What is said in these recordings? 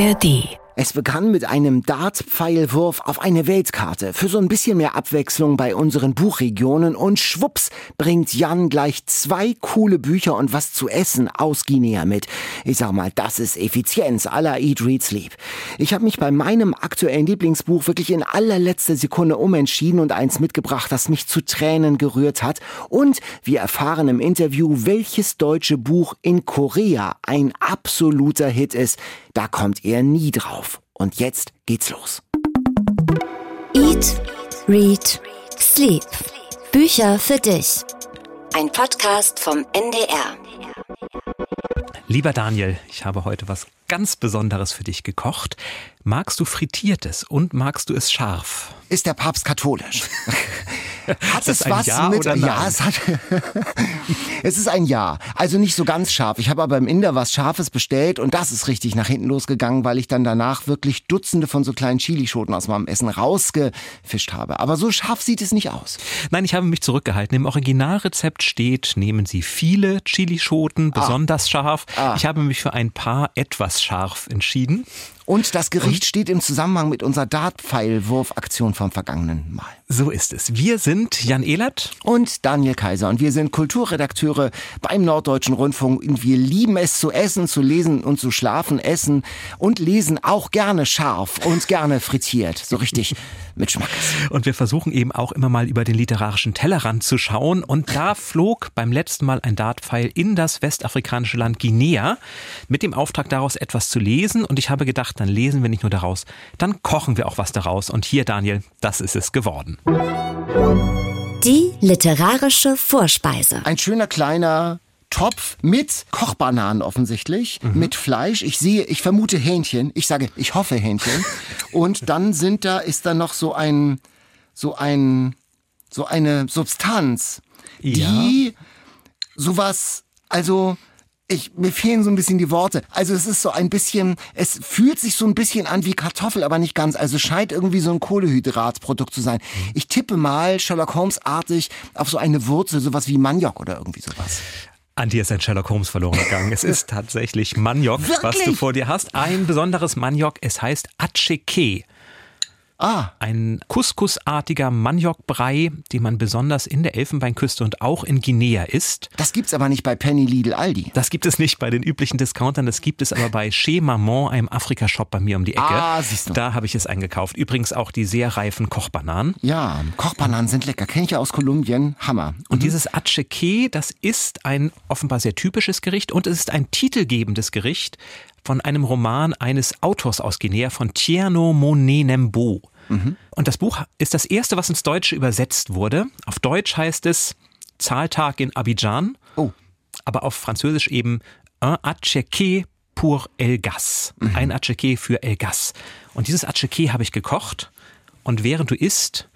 ARD. Es begann mit einem Dartpfeilwurf auf eine Weltkarte für so ein bisschen mehr Abwechslung bei unseren Buchregionen und schwupps bringt Jan gleich zwei coole Bücher und was zu essen aus Guinea mit. Ich sag mal, das ist Effizienz aller Eat, Read, Sleep. Ich habe mich bei meinem aktuellen Lieblingsbuch wirklich in allerletzter Sekunde umentschieden und eins mitgebracht, das mich zu Tränen gerührt hat. Und wir erfahren im Interview, welches deutsche Buch in Korea ein absoluter Hit ist. Da kommt ihr nie drauf. Und jetzt geht's los. Eat, Read, Sleep. Bücher für dich. Ein Podcast vom NDR. Lieber Daniel, ich habe heute was ganz Besonderes für dich gekocht. Magst du frittiertes und magst du es scharf? Ist der Papst katholisch? Hat es was Ja mit? Ja, es hat Es ist ein Ja. Also nicht so ganz scharf. Ich habe aber im Inder was Scharfes bestellt und das ist richtig nach hinten losgegangen, weil ich dann danach wirklich Dutzende von so kleinen Chilischoten aus meinem Essen rausgefischt habe. Aber so scharf sieht es nicht aus. Nein, ich habe mich zurückgehalten. Im Originalrezept steht, nehmen Sie viele Chilischoten, besonders scharf. Ah. Ich habe mich für ein paar etwas scharf entschieden. Und das Gericht steht im Zusammenhang mit unserer Dartpfeilwurfaktion vom vergangenen Mal. So ist es. Wir sind Jan Ehlert. und Daniel Kaiser. Und wir sind Kulturredakteure beim Norddeutschen Rundfunk. Und wir lieben es zu essen, zu lesen und zu schlafen, essen und lesen auch gerne scharf und gerne frittiert. So richtig mit Schmackes. Und wir versuchen eben auch immer mal über den literarischen Tellerrand zu schauen. Und da flog beim letzten Mal ein Dartpfeil in das westafrikanische Land Guinea mit dem Auftrag daraus etwas zu lesen. Und ich habe gedacht, dann lesen wir nicht nur daraus, dann kochen wir auch was daraus. Und hier, Daniel, das ist es geworden. Die literarische Vorspeise. Ein schöner kleiner Topf mit Kochbananen offensichtlich, mit Fleisch. Ich sehe, ich vermute Hähnchen. Ich sage, ich hoffe Hähnchen. Und dann sind da, ist da noch so ein, so ein, so eine Substanz, die sowas, also ich, mir fehlen so ein bisschen die Worte. Also es ist so ein bisschen, es fühlt sich so ein bisschen an wie Kartoffel, aber nicht ganz. Also es scheint irgendwie so ein Kohlehydratprodukt zu sein. Ich tippe mal Sherlock Holmes-artig auf so eine Wurzel, sowas wie Maniok oder irgendwie sowas. An dir ist ein Sherlock Holmes verloren gegangen. Es ist tatsächlich Maniok, was du vor dir hast. Ein besonderes Maniok. Es heißt Acheke. Ah, Ein Couscous-artiger Maniokbrei, den man besonders in der Elfenbeinküste und auch in Guinea isst. das gibt's aber nicht bei Penny, Lidl, Aldi. Das gibt es nicht bei den üblichen Discountern, das gibt es aber bei Chez Maman, einem Afrika-Shop bei mir um die Ecke. Ah, siehst du. Da habe ich es eingekauft. Übrigens auch die sehr reifen Kochbananen. Ja, Kochbananen sind lecker. Kenne ich ja aus Kolumbien. Hammer. Und dieses Acheke, das ist ein offenbar sehr typisches Gericht und es ist ein titelgebendes Gericht von einem Roman eines Autors aus Guinea, von Tierno Monenembo. Und das Buch ist das erste, was ins Deutsche übersetzt wurde. Auf Deutsch heißt es Zahltag in Abidjan, Oh, aber auf Französisch eben Un Acheke pour Elgas. Ein Acheke für Elgas. Und dieses Acheke habe ich gekocht. Und während du isst,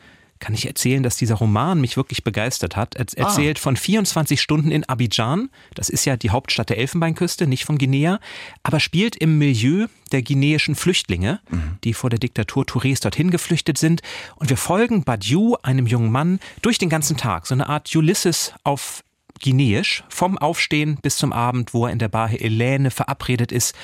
kann ich erzählen, dass dieser Roman mich wirklich begeistert hat. Er erzählt von 24 Stunden in Abidjan. Das ist ja die Hauptstadt der Elfenbeinküste, nicht von Guinea, aber spielt im Milieu der guineischen Flüchtlinge, die vor der Diktatur Tourés dorthin geflüchtet sind. Und wir folgen Badiou, einem jungen Mann, durch den ganzen Tag. So eine Art Ulysses auf Guineisch, vom Aufstehen bis zum Abend, wo er in der Bar Helene verabredet ist.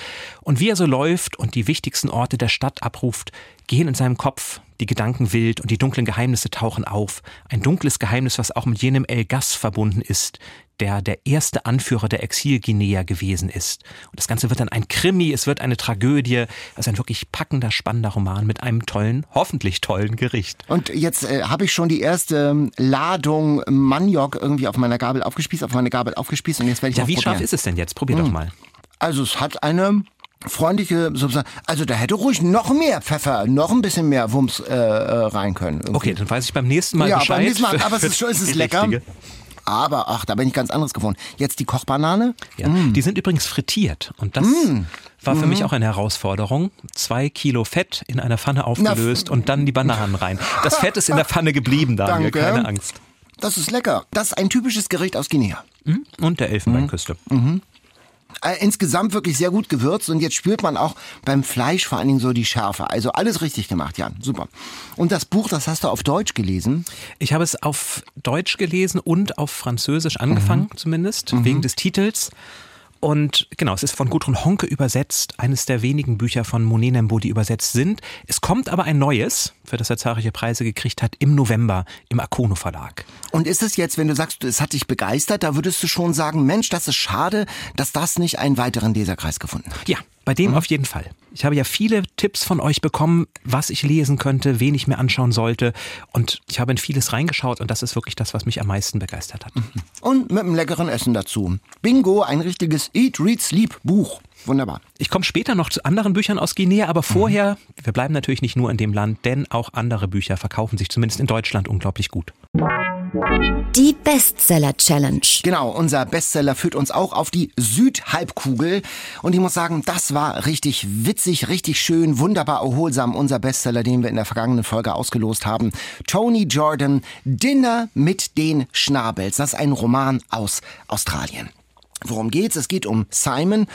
Und wie er so läuft und die wichtigsten Orte der Stadt abruft, gehen in seinem Kopf die Gedanken wild und die dunklen Geheimnisse tauchen auf. Ein dunkles Geheimnis, was auch mit jenem El Gas verbunden ist, der der erste Anführer der Exil-Guinea gewesen ist. Und das Ganze wird dann ein Krimi, es wird eine Tragödie, also ein wirklich packender, spannender Roman mit einem tollen, hoffentlich tollen Gericht. und jetzt äh, habe ich schon die erste ähm, Ladung Maniok irgendwie auf meiner Gabel aufgespießt, auf meine Gabel aufgespießt und jetzt werde ich Ja, wie probieren. scharf ist es denn jetzt? Probier doch mal. Also es hat eine freundliche Substanz. Also da hätte ruhig noch mehr Pfeffer, noch ein bisschen mehr Wumms äh, äh, rein können. irgendwie. Okay, dann weiß ich beim nächsten Mal ja, Bescheid. beim nächsten Mal, aber es ist schon, es ist lecker. richtige. Aber ach, da bin ich ganz anderes gefunden. Jetzt die Kochbanane. Ja, Die sind übrigens frittiert und das war für mich auch eine Herausforderung. Zwei Kilo Fett in einer Pfanne aufgelöst und dann die Bananen rein. Das Fett ist in der Pfanne geblieben, Daniel, Danke. keine Angst. Das ist lecker. Das ist ein typisches Gericht aus Guinea. Und der Elfenbeinküste. Äh, insgesamt wirklich sehr gut gewürzt und jetzt spürt man auch beim Fleisch vor allen Dingen so die Schärfe. Also alles richtig gemacht, Jan. Super. Und das Buch, das hast du auf Deutsch gelesen. Ich habe es auf Deutsch gelesen und auf Französisch angefangen, zumindest, wegen des Titels. Und genau, es ist von Gudrun Honke übersetzt, eines der wenigen Bücher von Monet Nembo, die übersetzt sind. Es kommt aber ein neues, für das er zahlreiche Preise gekriegt hat, im November im Akono Verlag. Und ist es jetzt, wenn du sagst, es hat dich begeistert, da würdest du schon sagen, Mensch, das ist schade, dass das nicht einen weiteren Leserkreis gefunden hat? Ja, bei dem mhm. auf jeden Fall. Ich habe ja viele Tipps von euch bekommen, was ich lesen könnte, wen ich mir anschauen sollte. Und ich habe in vieles reingeschaut und das ist wirklich das, was mich am meisten begeistert hat. Mhm. Und mit einem leckeren Essen dazu. Bingo, ein richtiges Eat, Read, Sleep Buch. Wunderbar. Ich komme später noch zu anderen Büchern aus Guinea, aber vorher, mhm. wir bleiben natürlich nicht nur in dem Land, denn auch andere Bücher verkaufen sich zumindest in Deutschland unglaublich gut. Die Bestseller Challenge. Genau, unser Bestseller führt uns auch auf die Südhalbkugel. Und ich muss sagen, das war richtig witzig, richtig schön, wunderbar erholsam. Unser Bestseller, den wir in der vergangenen Folge ausgelost haben. Tony Jordan, Dinner mit den Schnabels. Das ist ein Roman aus Australien. Worum geht's? Es geht um Simon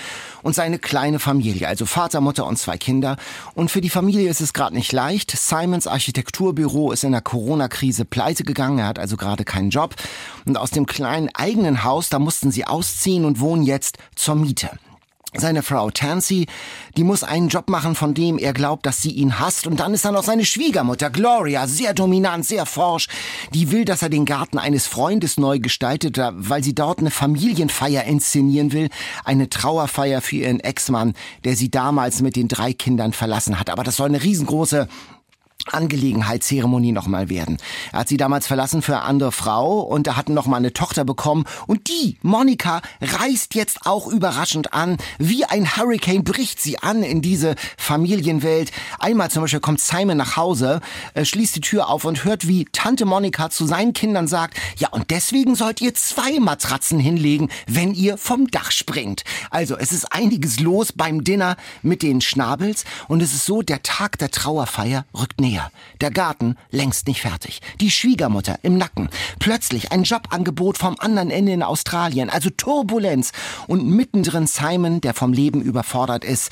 und seine kleine Familie, also Vater, Mutter und zwei Kinder. Und für die Familie ist es gerade nicht leicht. Simons Architekturbüro ist in der Corona-Krise pleite gegangen. Er hat also gerade keinen Job. Und aus dem kleinen eigenen Haus, da mussten sie ausziehen und wohnen jetzt zur Miete. Seine Frau Tansy, die muss einen Job machen, von dem er glaubt, dass sie ihn hasst. Und dann ist da noch seine Schwiegermutter Gloria, sehr dominant, sehr forsch. Die will, dass er den Garten eines Freundes neu gestaltet, weil sie dort eine Familienfeier inszenieren will. Eine Trauerfeier für ihren Ex-Mann, der sie damals mit den drei Kindern verlassen hat. Aber das soll eine riesengroße Angelegenheitszeremonie nochmal werden. Er hat sie damals verlassen für eine andere Frau und er hat noch mal eine Tochter bekommen und die, Monika, reist jetzt auch überraschend an. Wie ein Hurricane bricht sie an in diese Familienwelt. Einmal zum Beispiel kommt Simon nach Hause, äh, schließt die Tür auf und hört, wie Tante Monika zu seinen Kindern sagt, ja und deswegen sollt ihr zwei Matratzen hinlegen, wenn ihr vom Dach springt. Also es ist einiges los beim Dinner mit den Schnabels und es ist so, der Tag der Trauerfeier rückt näher näher. Der Garten längst nicht fertig. Die Schwiegermutter im Nacken. Plötzlich ein Jobangebot vom anderen Ende in Australien. Also Turbulenz. Und mittendrin Simon, der vom Leben überfordert ist.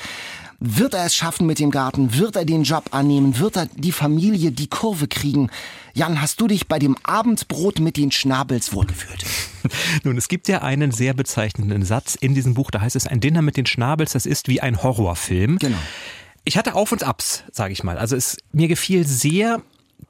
Wird er es schaffen mit dem Garten? Wird er den Job annehmen? Wird er die Familie die Kurve kriegen? Jan, hast du dich bei dem Abendbrot mit den Schnabels wohlgefühlt? Nun, es gibt ja einen sehr bezeichnenden Satz in diesem Buch, da heißt es, ein Dinner mit den Schnabels, das ist wie ein Horrorfilm. Genau. Ich hatte Auf und Abs, sage ich mal. Also es mir gefiel sehr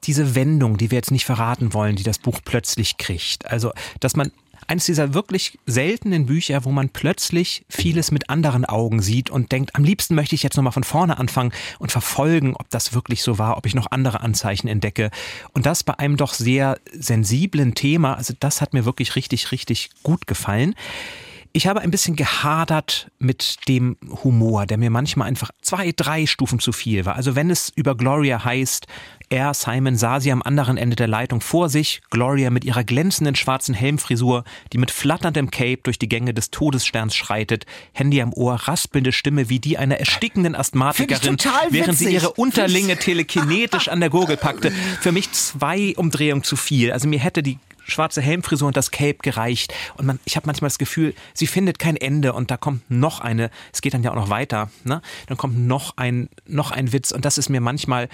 diese Wendung, die wir jetzt nicht verraten wollen, die das Buch plötzlich kriegt. Also, dass man eines dieser wirklich seltenen Bücher, wo man plötzlich vieles mit anderen Augen sieht und denkt, am liebsten möchte ich jetzt nochmal von vorne anfangen und verfolgen, ob das wirklich so war, ob ich noch andere Anzeichen entdecke. Und das bei einem doch sehr sensiblen Thema. Also das hat mir wirklich richtig, richtig gut gefallen. Ich habe ein bisschen gehadert mit dem Humor, der mir manchmal einfach zwei, drei Stufen zu viel war. Also wenn es über Gloria heißt, er, Simon, sah sie am anderen Ende der Leitung vor sich, Gloria mit ihrer glänzenden schwarzen Helmfrisur, die mit flatterndem Cape durch die Gänge des Todessterns schreitet, Handy am Ohr, raspelnde Stimme wie die einer erstickenden Asthmatikerin, während sie ihre Unterlinge telekinetisch an der Gurgel packte. Für mich zwei Umdrehungen zu viel. Also mir hätte die schwarze Helmfrisur und das Cape gereicht. Und man, ich habe manchmal das Gefühl, sie findet kein Ende und da kommt noch eine, es geht dann ja auch noch weiter, ne? Dann kommt noch ein, noch ein Witz und das ist mir manchmal,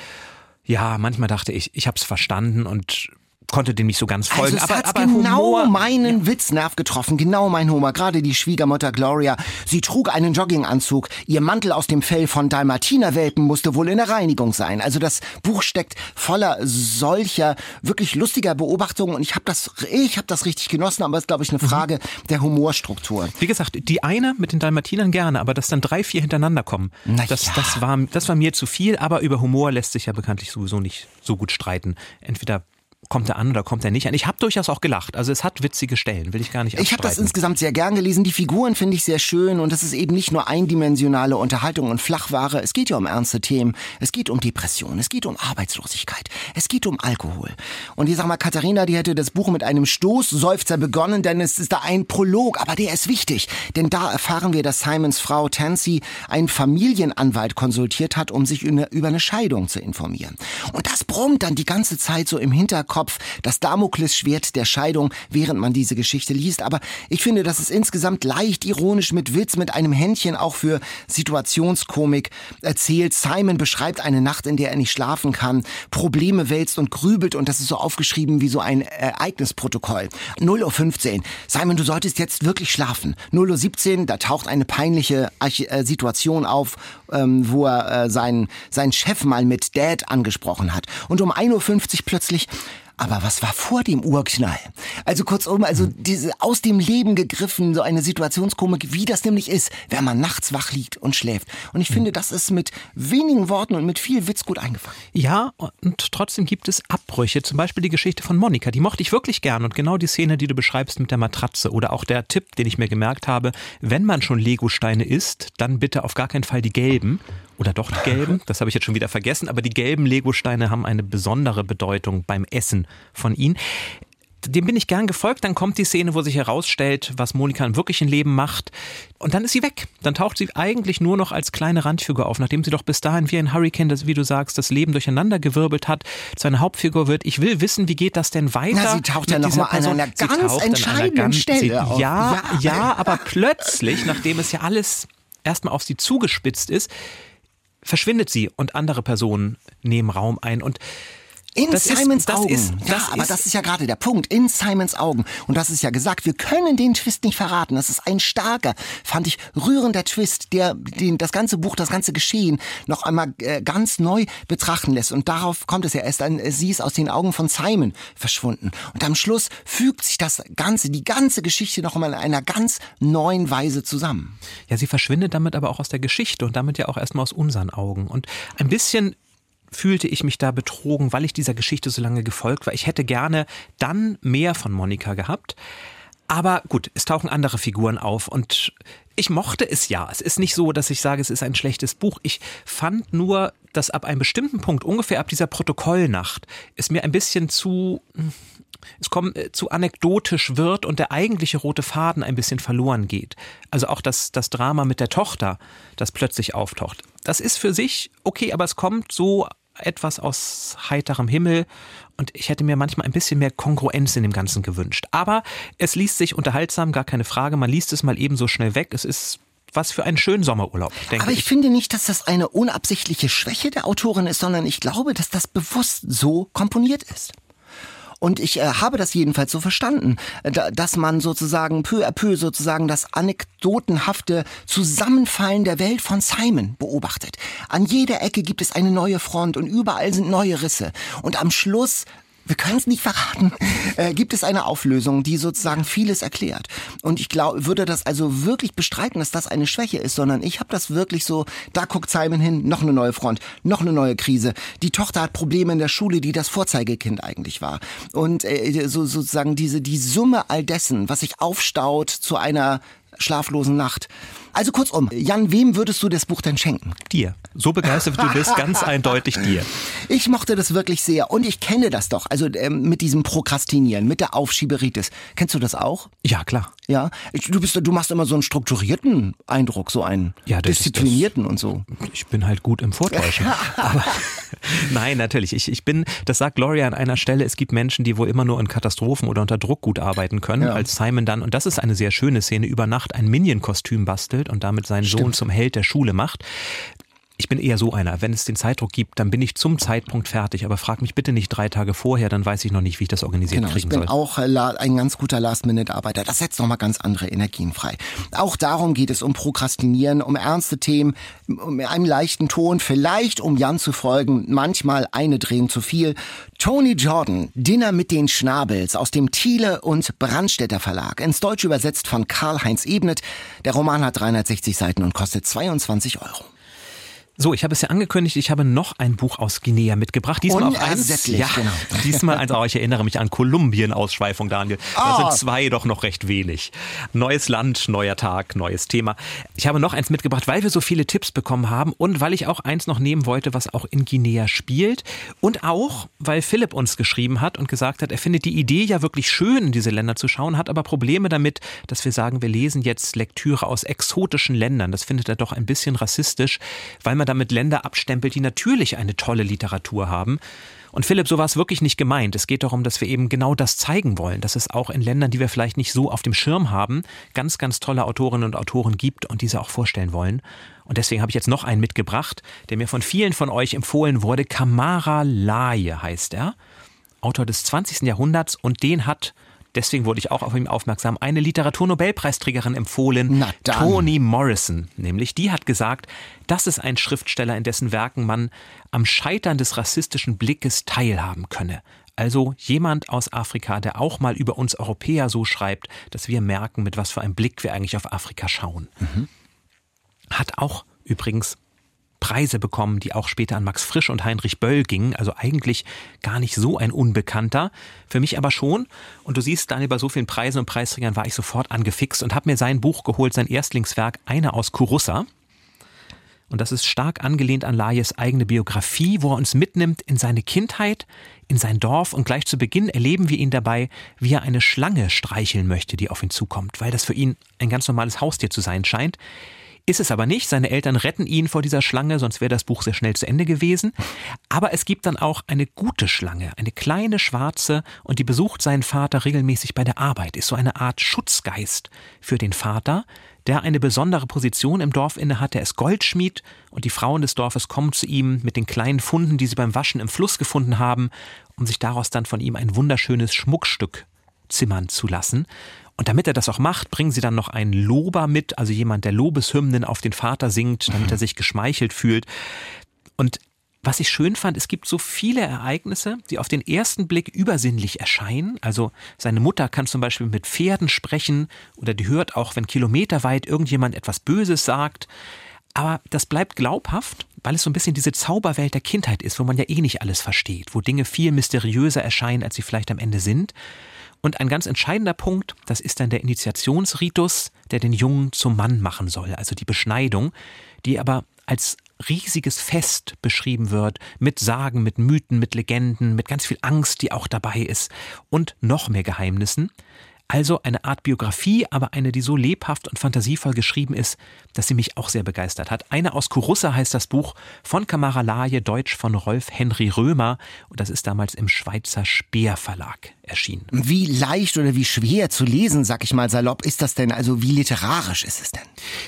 ja, manchmal dachte ich, ich habe es verstanden und konnte dem nicht so ganz folgen. Also es aber, aber genau Humor, meinen ja. Witznerv getroffen, genau mein Humor. Gerade die Schwiegermutter Gloria. Sie trug einen Jogginganzug. Ihr Mantel aus dem Fell von Dalmatiner-Welpen musste wohl in der Reinigung sein. Also das Buch steckt voller solcher wirklich lustiger Beobachtungen und ich habe das, ich habe das richtig genossen, aber es ist glaube ich eine mhm. Frage mhm. der Humorstruktur. Wie gesagt, die eine mit den Dalmatinern gerne, aber dass dann drei, vier hintereinander kommen, Na das, das war, das war mir zu viel. Aber über Humor lässt sich ja bekanntlich sowieso nicht so gut streiten. Entweder kommt er an oder kommt er nicht an. Ich habe durchaus auch gelacht. Also es hat witzige Stellen, will ich gar nicht Ich habe das insgesamt sehr gern gelesen. Die Figuren finde ich sehr schön und es ist eben nicht nur eindimensionale Unterhaltung und Flachware. Es geht ja um ernste Themen. Es geht um Depression. Es geht um Arbeitslosigkeit. Es geht um Alkohol. Und ich sag mal, Katharina, die hätte das Buch mit einem Stoßseufzer begonnen, denn es ist da ein Prolog, aber der ist wichtig. Denn da erfahren wir, dass Simons Frau Tansy einen Familienanwalt konsultiert hat, um sich über eine Scheidung zu informieren. Und das brummt dann die ganze Zeit so im Hinterkopf Kopf, das Damoklesschwert der Scheidung, während man diese Geschichte liest. Aber ich finde, dass es insgesamt leicht ironisch mit Witz, mit einem Händchen auch für Situationskomik erzählt. Simon beschreibt eine Nacht, in der er nicht schlafen kann, Probleme wälzt und grübelt und das ist so aufgeschrieben wie so ein Ereignisprotokoll. 0.15 Uhr. Simon, du solltest jetzt wirklich schlafen. 0.17 Uhr, da taucht eine peinliche äh, Situation auf, ähm, wo er äh, seinen, seinen Chef mal mit Dad angesprochen hat. Und um 1.50 Uhr plötzlich aber was war vor dem Urknall? Also kurzum, also diese aus dem Leben gegriffen, so eine Situationskomik, wie das nämlich ist, wenn man nachts wach liegt und schläft. Und ich finde, das ist mit wenigen Worten und mit viel Witz gut eingefangen. Ja, und trotzdem gibt es Abbrüche. Zum Beispiel die Geschichte von Monika. Die mochte ich wirklich gern. Und genau die Szene, die du beschreibst mit der Matratze. Oder auch der Tipp, den ich mir gemerkt habe, wenn man schon Lego-Steine isst, dann bitte auf gar keinen Fall die gelben oder doch die gelben, das habe ich jetzt schon wieder vergessen, aber die gelben Legosteine haben eine besondere Bedeutung beim Essen von ihnen. Dem bin ich gern gefolgt. Dann kommt die Szene, wo sich herausstellt, was Monika im wirklichen Leben macht. Und dann ist sie weg. Dann taucht sie eigentlich nur noch als kleine Randfigur auf, nachdem sie doch bis dahin wie ein Hurricane, das, wie du sagst, das Leben durcheinandergewirbelt hat, zu einer Hauptfigur wird. Ich will wissen, wie geht das denn weiter? Na, sie taucht ja noch mal an einer ganz entscheidenden ganz, Stelle sie, ja, ja, ja, aber plötzlich, nachdem es ja alles erstmal auf sie zugespitzt ist, verschwindet sie und andere Personen nehmen Raum ein. Und in das Simons ist, Augen. Ist, ja, aber das ist ja gerade der Punkt. In Simons Augen. Und das ist ja gesagt, wir können den Twist nicht verraten. Das ist ein starker, fand ich, rührender Twist, der den, das ganze Buch, das ganze Geschehen noch einmal äh, ganz neu betrachten lässt. Und darauf kommt es ja erst an, sie ist aus den Augen von Simon verschwunden. Und am Schluss fügt sich das Ganze, die ganze Geschichte noch einmal in einer ganz neuen Weise zusammen. Ja, sie verschwindet damit aber auch aus der Geschichte und damit ja auch erstmal aus unseren Augen. Und ein bisschen fühlte ich mich da betrogen, weil ich dieser Geschichte so lange gefolgt war. Ich hätte gerne dann mehr von Monika gehabt. Aber gut, es tauchen andere Figuren auf und ich mochte es ja. Es ist nicht so, dass ich sage, es ist ein schlechtes Buch. Ich fand nur, dass ab einem bestimmten Punkt, ungefähr ab dieser Protokollnacht, es mir ein bisschen zu, es kommt, äh, zu anekdotisch wird und der eigentliche rote Faden ein bisschen verloren geht. Also auch das, das Drama mit der Tochter, das plötzlich auftaucht. Das ist für sich okay, aber es kommt so etwas aus heiterem Himmel und ich hätte mir manchmal ein bisschen mehr Kongruenz in dem Ganzen gewünscht. Aber es liest sich unterhaltsam, gar keine Frage. Man liest es mal eben so schnell weg. Es ist was für einen schönen Sommerurlaub, denke Aber ich, ich finde nicht, dass das eine unabsichtliche Schwäche der Autorin ist, sondern ich glaube, dass das bewusst so komponiert ist. Und ich äh, habe das jedenfalls so verstanden, äh, dass man sozusagen peu à peu sozusagen das anekdotenhafte Zusammenfallen der Welt von Simon beobachtet. An jeder Ecke gibt es eine neue Front und überall sind neue Risse. Und am Schluss wir können es nicht verraten, äh, gibt es eine Auflösung, die sozusagen vieles erklärt. Und ich glaube, würde das also wirklich bestreiten, dass das eine Schwäche ist, sondern ich habe das wirklich so, da guckt Simon hin, noch eine neue Front, noch eine neue Krise. Die Tochter hat Probleme in der Schule, die das Vorzeigekind eigentlich war. Und äh, so, sozusagen diese, die Summe all dessen, was sich aufstaut zu einer schlaflosen Nacht. Also kurzum, Jan, wem würdest du das Buch denn schenken? Dir. So begeistert du bist, ganz eindeutig dir. Ich mochte das wirklich sehr und ich kenne das doch. Also ähm, mit diesem Prokrastinieren, mit der Aufschieberitis. Kennst du das auch? Ja, klar. Ja, du bist, du machst immer so einen strukturierten Eindruck, so einen ja, disziplinierten das, und so. Ich bin halt gut im Vortäuschen. Aber nein, natürlich. Ich, ich bin, das sagt Gloria an einer Stelle, es gibt Menschen, die wohl immer nur in Katastrophen oder unter Druck gut arbeiten können, ja. als Simon dann, und das ist eine sehr schöne Szene, über Nacht ein Minion-Kostüm bastelt und damit seinen Stimmt. Sohn zum Held der Schule macht. Ich bin eher so einer. Wenn es den Zeitdruck gibt, dann bin ich zum Zeitpunkt fertig. Aber frag mich bitte nicht drei Tage vorher, dann weiß ich noch nicht, wie ich das organisiert genau, kriegen soll. Ich bin soll. auch äh, ein ganz guter Last-Minute-Arbeiter. Das setzt nochmal ganz andere Energien frei. Auch darum geht es um Prokrastinieren, um ernste Themen, um einen leichten Ton, vielleicht um Jan zu folgen, manchmal eine Drehung zu viel. Tony Jordan, Dinner mit den Schnabels aus dem Thiele und Brandstätter Verlag, ins Deutsche übersetzt von Karl-Heinz Ebnet. Der Roman hat 360 Seiten und kostet 22 Euro. So, ich habe es ja angekündigt, ich habe noch ein Buch aus Guinea mitgebracht. Diesmal auch eins. Ja, genau. diesmal eins, oh, ich erinnere mich an Kolumbien-Ausschweifung, Daniel. Das oh. sind zwei doch noch recht wenig. Neues Land, neuer Tag, neues Thema. Ich habe noch eins mitgebracht, weil wir so viele Tipps bekommen haben und weil ich auch eins noch nehmen wollte, was auch in Guinea spielt. Und auch, weil Philipp uns geschrieben hat und gesagt hat, er findet die Idee ja wirklich schön, in diese Länder zu schauen, hat aber Probleme damit, dass wir sagen, wir lesen jetzt Lektüre aus exotischen Ländern. Das findet er doch ein bisschen rassistisch, weil man damit Länder abstempelt, die natürlich eine tolle Literatur haben. Und Philipp, so war es wirklich nicht gemeint. Es geht darum, dass wir eben genau das zeigen wollen, dass es auch in Ländern, die wir vielleicht nicht so auf dem Schirm haben, ganz, ganz tolle Autorinnen und Autoren gibt und diese auch vorstellen wollen. Und deswegen habe ich jetzt noch einen mitgebracht, der mir von vielen von euch empfohlen wurde. Kamara Laie heißt er. Autor des 20. Jahrhunderts und den hat deswegen wurde ich auch auf ihn aufmerksam, eine Literaturnobelpreisträgerin empfohlen, Toni Morrison. Nämlich die hat gesagt, das ist ein Schriftsteller, in dessen Werken man am Scheitern des rassistischen Blickes teilhaben könne. Also jemand aus Afrika, der auch mal über uns Europäer so schreibt, dass wir merken, mit was für einem Blick wir eigentlich auf Afrika schauen. Mhm. Hat auch übrigens Preise bekommen, die auch später an Max Frisch und Heinrich Böll gingen. Also eigentlich gar nicht so ein Unbekannter. Für mich aber schon. Und du siehst, Daniel, bei so vielen Preisen und Preisträgern war ich sofort angefixt und habe mir sein Buch geholt, sein Erstlingswerk, Eine aus Kurussa. Und das ist stark angelehnt an Layes eigene Biografie, wo er uns mitnimmt in seine Kindheit, in sein Dorf und gleich zu Beginn erleben wir ihn dabei, wie er eine Schlange streicheln möchte, die auf ihn zukommt, weil das für ihn ein ganz normales Haustier zu sein scheint. Ist es aber nicht. Seine Eltern retten ihn vor dieser Schlange, sonst wäre das Buch sehr schnell zu Ende gewesen. Aber es gibt dann auch eine gute Schlange, eine kleine schwarze, und die besucht seinen Vater regelmäßig bei der Arbeit, ist so eine Art Schutzgeist für den Vater, der eine besondere Position im Dorf innehat. Der ist Goldschmied und die Frauen des Dorfes kommen zu ihm mit den kleinen Funden, die sie beim Waschen im Fluss gefunden haben, um sich daraus dann von ihm ein wunderschönes Schmuckstück zimmern zu lassen. Und damit er das auch macht, bringen sie dann noch einen Lober mit, also jemand, der Lobeshymnen auf den Vater singt, damit er sich geschmeichelt fühlt. Und was ich schön fand, es gibt so viele Ereignisse, die auf den ersten Blick übersinnlich erscheinen. Also seine Mutter kann zum Beispiel mit Pferden sprechen oder die hört auch, wenn kilometerweit irgendjemand etwas Böses sagt. Aber das bleibt glaubhaft, weil es so ein bisschen diese Zauberwelt der Kindheit ist, wo man ja eh nicht alles versteht, wo Dinge viel mysteriöser erscheinen, als sie vielleicht am Ende sind. Und ein ganz entscheidender Punkt, das ist dann der Initiationsritus, der den Jungen zum Mann machen soll, also die Beschneidung, die aber als riesiges Fest beschrieben wird, mit Sagen, mit Mythen, mit Legenden, mit ganz viel Angst, die auch dabei ist und noch mehr Geheimnissen. Also eine Art Biografie, aber eine, die so lebhaft und fantasievoll geschrieben ist, dass sie mich auch sehr begeistert hat. Eine aus Kurussa heißt das Buch von Kamara Laje, Deutsch von Rolf Henry Römer. Und das ist damals im Schweizer Speer Verlag erschienen. Wie leicht oder wie schwer zu lesen, sag ich mal salopp, ist das denn? Also wie literarisch ist es denn?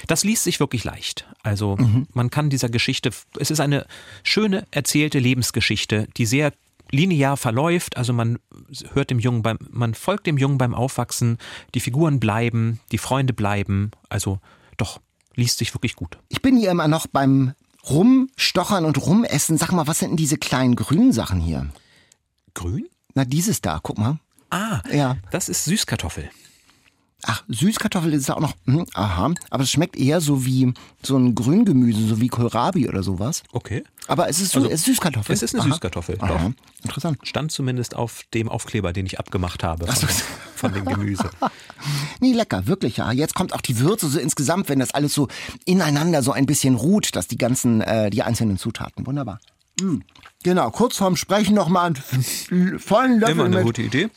Das liest sich wirklich leicht. Also mhm. man kann dieser Geschichte, es ist eine schöne erzählte Lebensgeschichte, die sehr linear verläuft. Also man hört dem Jungen beim, man folgt dem Jungen beim Aufwachsen, die Figuren bleiben, die Freunde bleiben. Also doch, liest sich wirklich gut. Ich bin hier immer noch beim Rumstochern und Rumessen. Sag mal, was sind denn diese kleinen grünen Sachen hier? Grün? Na, dieses da, guck mal. Ah, ja. das ist Süßkartoffel. Ach, Süßkartoffel ist auch noch. Mh, aha. Aber es schmeckt eher so wie so ein Grüngemüse, so wie Kohlrabi oder sowas. Okay. Aber es ist, so, also, es ist Süßkartoffel. Es ist eine aha. Süßkartoffel. Aha. Doch. Interessant. Stand zumindest auf dem Aufkleber, den ich abgemacht habe von, so. von dem Gemüse. nee, lecker, wirklich, ja. Jetzt kommt auch die Würze so insgesamt, wenn das alles so ineinander so ein bisschen ruht, dass die ganzen, äh, die einzelnen Zutaten. Wunderbar. Mm. Genau, kurz vorm Sprechen nochmal einen vollen Löffel Immer eine mit. gute Idee.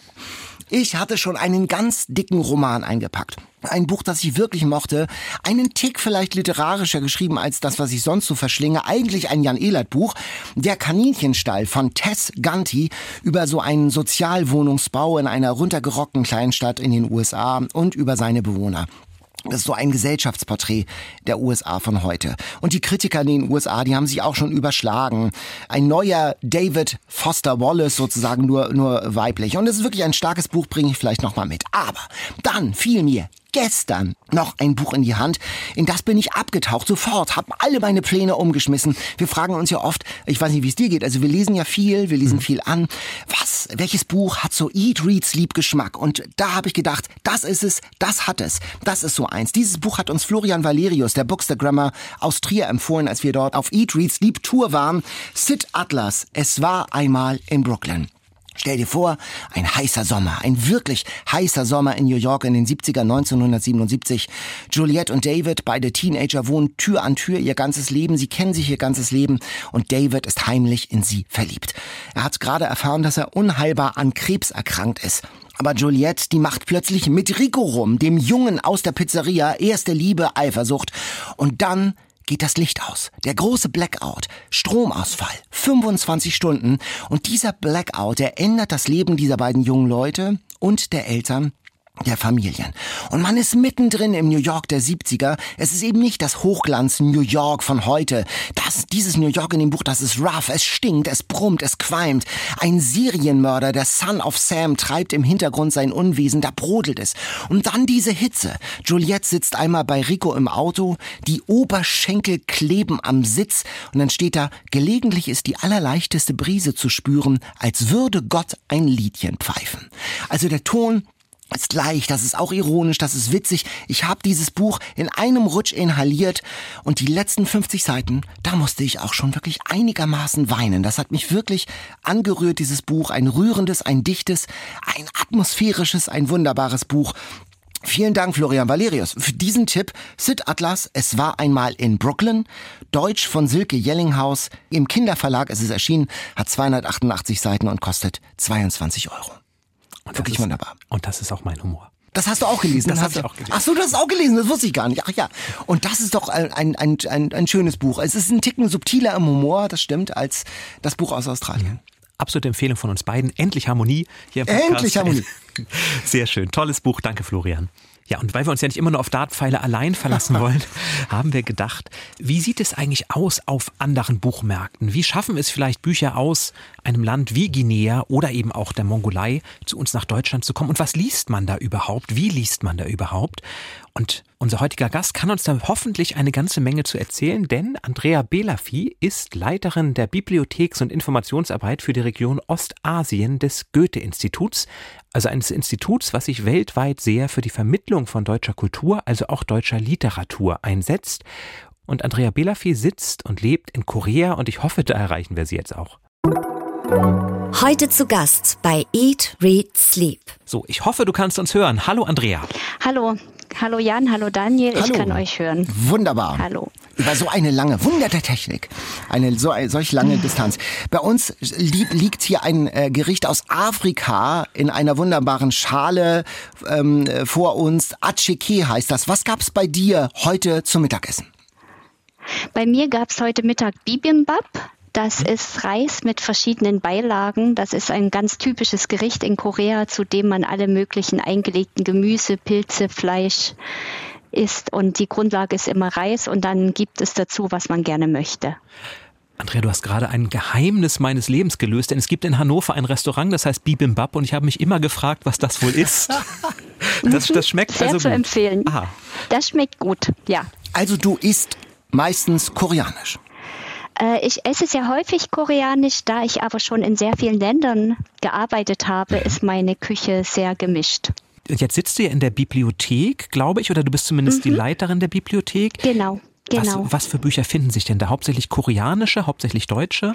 Ich hatte schon einen ganz dicken Roman eingepackt. Ein Buch, das ich wirklich mochte. Einen Tick vielleicht literarischer geschrieben als das, was ich sonst so verschlinge. Eigentlich ein Jan Ehlert Buch. Der Kaninchenstall von Tess Ganti über so einen Sozialwohnungsbau in einer runtergerockten Kleinstadt in den USA und über seine Bewohner. Das ist so ein Gesellschaftsporträt der USA von heute. Und die Kritiker in den USA, die haben sich auch schon überschlagen. Ein neuer David Foster Wallace sozusagen nur, nur weiblich. Und es ist wirklich ein starkes Buch, bringe ich vielleicht nochmal mit. Aber dann fiel mir gestern noch ein Buch in die Hand. In das bin ich abgetaucht, sofort, habe alle meine Pläne umgeschmissen. Wir fragen uns ja oft, ich weiß nicht, wie es dir geht, also wir lesen ja viel, wir lesen mhm. viel an. Was, welches Buch hat so Eat, Read, Sleep Geschmack? Und da habe ich gedacht, das ist es, das hat es. Das ist so eins. Dieses Buch hat uns Florian Valerius, der Bookstagrammer aus Trier empfohlen, als wir dort auf Eat, Read, Sleep Tour waren. Sid Atlas, es war einmal in Brooklyn. Stell dir vor, ein heißer Sommer, ein wirklich heißer Sommer in New York in den 70er 1977. Juliette und David, beide Teenager, wohnen Tür an Tür ihr ganzes Leben. Sie kennen sich ihr ganzes Leben und David ist heimlich in sie verliebt. Er hat gerade erfahren, dass er unheilbar an Krebs erkrankt ist. Aber Juliette, die macht plötzlich mit Rico rum, dem Jungen aus der Pizzeria, erste Liebe, Eifersucht. Und dann geht das Licht aus. Der große Blackout, Stromausfall, 25 Stunden. Und dieser Blackout, der ändert das Leben dieser beiden jungen Leute und der Eltern der Familien. Und man ist mittendrin im New York der 70er. Es ist eben nicht das Hochglanz New York von heute. Das, dieses New York in dem Buch, das ist rough, es stinkt, es brummt, es qualmt. Ein Serienmörder, der Son of Sam, treibt im Hintergrund sein Unwesen, da brodelt es. Und dann diese Hitze. Juliette sitzt einmal bei Rico im Auto, die Oberschenkel kleben am Sitz und dann steht da, gelegentlich ist die allerleichteste Brise zu spüren, als würde Gott ein Liedchen pfeifen. Also der Ton, ist leicht, das ist auch ironisch, das ist witzig. Ich habe dieses Buch in einem Rutsch inhaliert und die letzten 50 Seiten, da musste ich auch schon wirklich einigermaßen weinen. Das hat mich wirklich angerührt, dieses Buch. Ein rührendes, ein dichtes, ein atmosphärisches, ein wunderbares Buch. Vielen Dank, Florian Valerius, für diesen Tipp. Sid Atlas, es war einmal in Brooklyn. Deutsch von Silke Jellinghaus. Im Kinderverlag ist es erschienen, hat 288 Seiten und kostet 22 Euro. Und Wirklich ist, wunderbar. Und das ist auch mein Humor. Das hast du auch gelesen. Das hast hab ich du- auch gelesen. Ach so, du hast auch gelesen. Das wusste ich gar nicht. Ach ja. Und das ist doch ein, ein, ein, ein, ein schönes Buch. Es ist ein Ticken subtiler im Humor, das stimmt, als das Buch aus Australien. Absolute Empfehlung von uns beiden. Endlich Harmonie hier im Podcast. Endlich Harmonie. Sehr schön. Tolles Buch. Danke, Florian. Ja, und weil wir uns ja nicht immer nur auf Dartpfeile allein verlassen wollen, haben wir gedacht, wie sieht es eigentlich aus auf anderen Buchmärkten? Wie schaffen es vielleicht Bücher aus einem Land wie Guinea oder eben auch der Mongolei zu uns nach Deutschland zu kommen? Und was liest man da überhaupt? Wie liest man da überhaupt? Und unser heutiger Gast kann uns da hoffentlich eine ganze Menge zu erzählen, denn Andrea Belafi ist Leiterin der Bibliotheks- und Informationsarbeit für die Region Ostasien des Goethe-Instituts, also eines Instituts, was sich weltweit sehr für die Vermittlung von deutscher Kultur, also auch deutscher Literatur einsetzt. Und Andrea Belafi sitzt und lebt in Korea und ich hoffe, da erreichen wir sie jetzt auch. Heute zu Gast bei Eat, Read, Sleep. So, ich hoffe, du kannst uns hören. Hallo Andrea. Hallo, hallo Jan, hallo Daniel, Hallo. ich kann euch hören. Wunderbar. Hallo. Über so eine lange, Wunder der Technik. Eine so, solch lange Distanz. Bei uns li liegt hier ein äh, Gericht aus Afrika in einer wunderbaren Schale ähm, äh, vor uns. Acheke heißt das. Was gab's bei dir heute zum Mittagessen? Bei mir gab es heute Mittag Bibimbap. Das ist Reis mit verschiedenen Beilagen. Das ist ein ganz typisches Gericht in Korea, zu dem man alle möglichen eingelegten Gemüse, Pilze, Fleisch isst. Und die Grundlage ist immer Reis und dann gibt es dazu, was man gerne möchte. Andrea, du hast gerade ein Geheimnis meines Lebens gelöst, denn es gibt in Hannover ein Restaurant, das heißt Bibimbap und ich habe mich immer gefragt, was das wohl ist. Das, das schmeckt Sehr also zu gut. empfehlen. Aha. Das schmeckt gut, ja. Also du isst meistens koreanisch. Äh, Ich esse sehr häufig koreanisch, da ich aber schon in sehr vielen Ländern gearbeitet habe, ist meine Küche sehr gemischt. Jetzt sitzt du ja in der Bibliothek, glaube ich, oder du bist zumindest die Leiterin der Bibliothek. Genau, genau. Was, was für Bücher finden sich denn da? Hauptsächlich koreanische, hauptsächlich deutsche?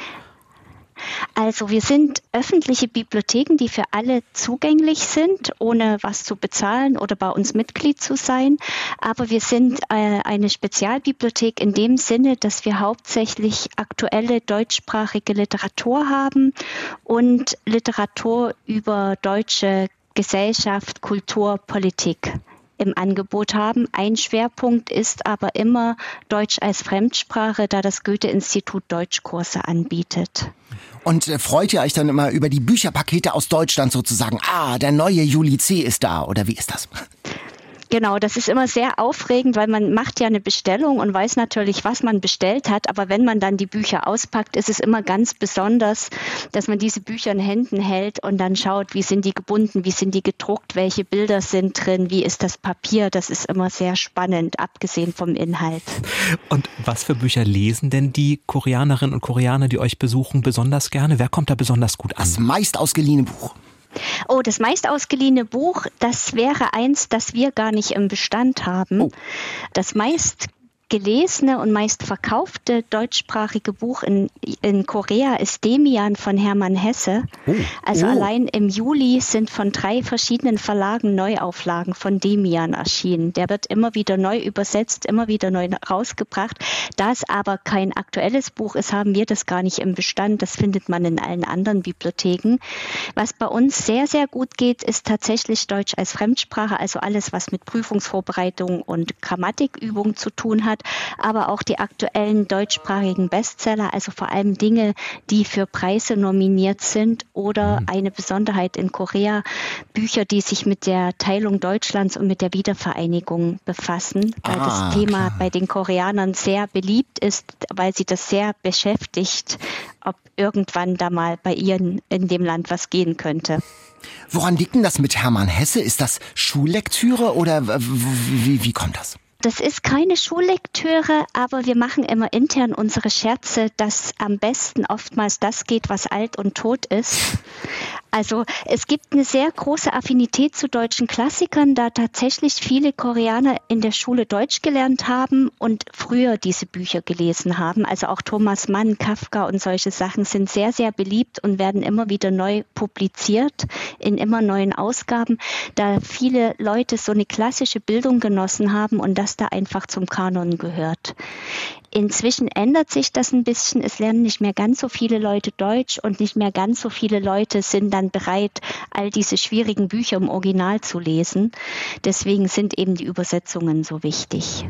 Also wir sind öffentliche Bibliotheken, die für alle zugänglich sind, ohne was zu bezahlen oder bei uns Mitglied zu sein. Aber wir sind äh, eine Spezialbibliothek in dem Sinne, dass wir hauptsächlich aktuelle deutschsprachige Literatur haben und Literatur über deutsche Gesellschaft, Kultur, Politik im Angebot haben. Ein Schwerpunkt ist aber immer Deutsch als Fremdsprache, da das Goethe-Institut Deutschkurse anbietet. Und äh, freut ihr euch dann immer über die Bücherpakete aus Deutschland sozusagen? Ah, der neue Juli C. ist da. Oder wie ist das? Genau, das ist immer sehr aufregend, weil man macht ja eine Bestellung und weiß natürlich, was man bestellt hat. Aber wenn man dann die Bücher auspackt, ist es immer ganz besonders, dass man diese Bücher in Händen hält und dann schaut, wie sind die gebunden, wie sind die gedruckt, welche Bilder sind drin, wie ist das Papier. Das ist immer sehr spannend, abgesehen vom Inhalt. Und was für Bücher lesen denn die Koreanerinnen und Koreaner, die euch besuchen, besonders gerne? Wer kommt da besonders gut an? Das meist ausgeliehene Buch. Oh, das meist ausgeliehene Buch, das wäre eins, das wir gar nicht im Bestand haben. Oh. Das meist gelesene und meist verkaufte deutschsprachige Buch in, in Korea ist Demian von Hermann Hesse. Also Oh. allein im Juli sind von drei verschiedenen Verlagen Neuauflagen von Demian erschienen. Der wird immer wieder neu übersetzt, immer wieder neu rausgebracht. Da es aber kein aktuelles Buch ist, haben wir das gar nicht im Bestand. Das findet man in allen anderen Bibliotheken. Was bei uns sehr, sehr gut geht, ist tatsächlich Deutsch als Fremdsprache, also alles, was mit Prüfungsvorbereitung und Grammatikübung zu tun hat. Aber auch die aktuellen deutschsprachigen Bestseller, also vor allem Dinge, die für Preise nominiert sind oder mhm. eine Besonderheit in Korea, Bücher, die sich mit der Teilung Deutschlands und mit der Wiedervereinigung befassen, weil ah, das Thema klar. bei den Koreanern sehr beliebt ist, weil sie das sehr beschäftigt, ob irgendwann da mal bei ihnen in dem Land was gehen könnte. Woran liegt denn das mit Hermann Hesse? Ist das Schullektüre oder wie, wie kommt das? Das ist keine Schullektüre, aber wir machen immer intern unsere Scherze, dass am besten oftmals das geht, was alt und tot ist. Also es gibt eine sehr große Affinität zu deutschen Klassikern, da tatsächlich viele Koreaner in der Schule Deutsch gelernt haben und früher diese Bücher gelesen haben. Also auch Thomas Mann, Kafka und solche Sachen sind sehr, sehr beliebt und werden immer wieder neu publiziert in immer neuen Ausgaben, da viele Leute so eine klassische Bildung genossen haben und das da einfach zum Kanon gehört. Inzwischen ändert sich das ein bisschen. Es lernen nicht mehr ganz so viele Leute Deutsch und nicht mehr ganz so viele Leute sind dann bereit, all diese schwierigen Bücher im Original zu lesen. Deswegen sind eben die Übersetzungen so wichtig.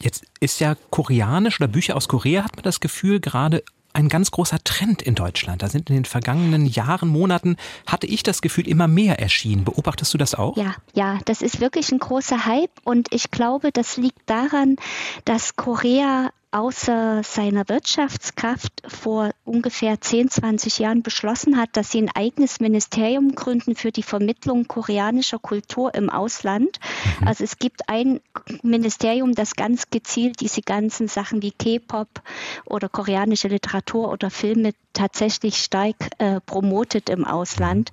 Jetzt ist ja koreanisch oder Bücher aus Korea, hat man das Gefühl, gerade ein ganz großer Trend in Deutschland. Da sind in den vergangenen Jahren, Monaten, hatte ich das Gefühl, immer mehr erschienen. Beobachtest du das auch? Ja, ja, das ist wirklich ein großer Hype und ich glaube, das liegt daran, dass Korea außer seiner Wirtschaftskraft vor ungefähr 10, 20 Jahren beschlossen hat, dass sie ein eigenes Ministerium gründen für die Vermittlung koreanischer Kultur im Ausland. Mhm. Also es gibt ein Ministerium, das ganz gezielt diese ganzen Sachen wie K-Pop oder koreanische Literatur oder Filme tatsächlich stark äh, promotet im Ausland.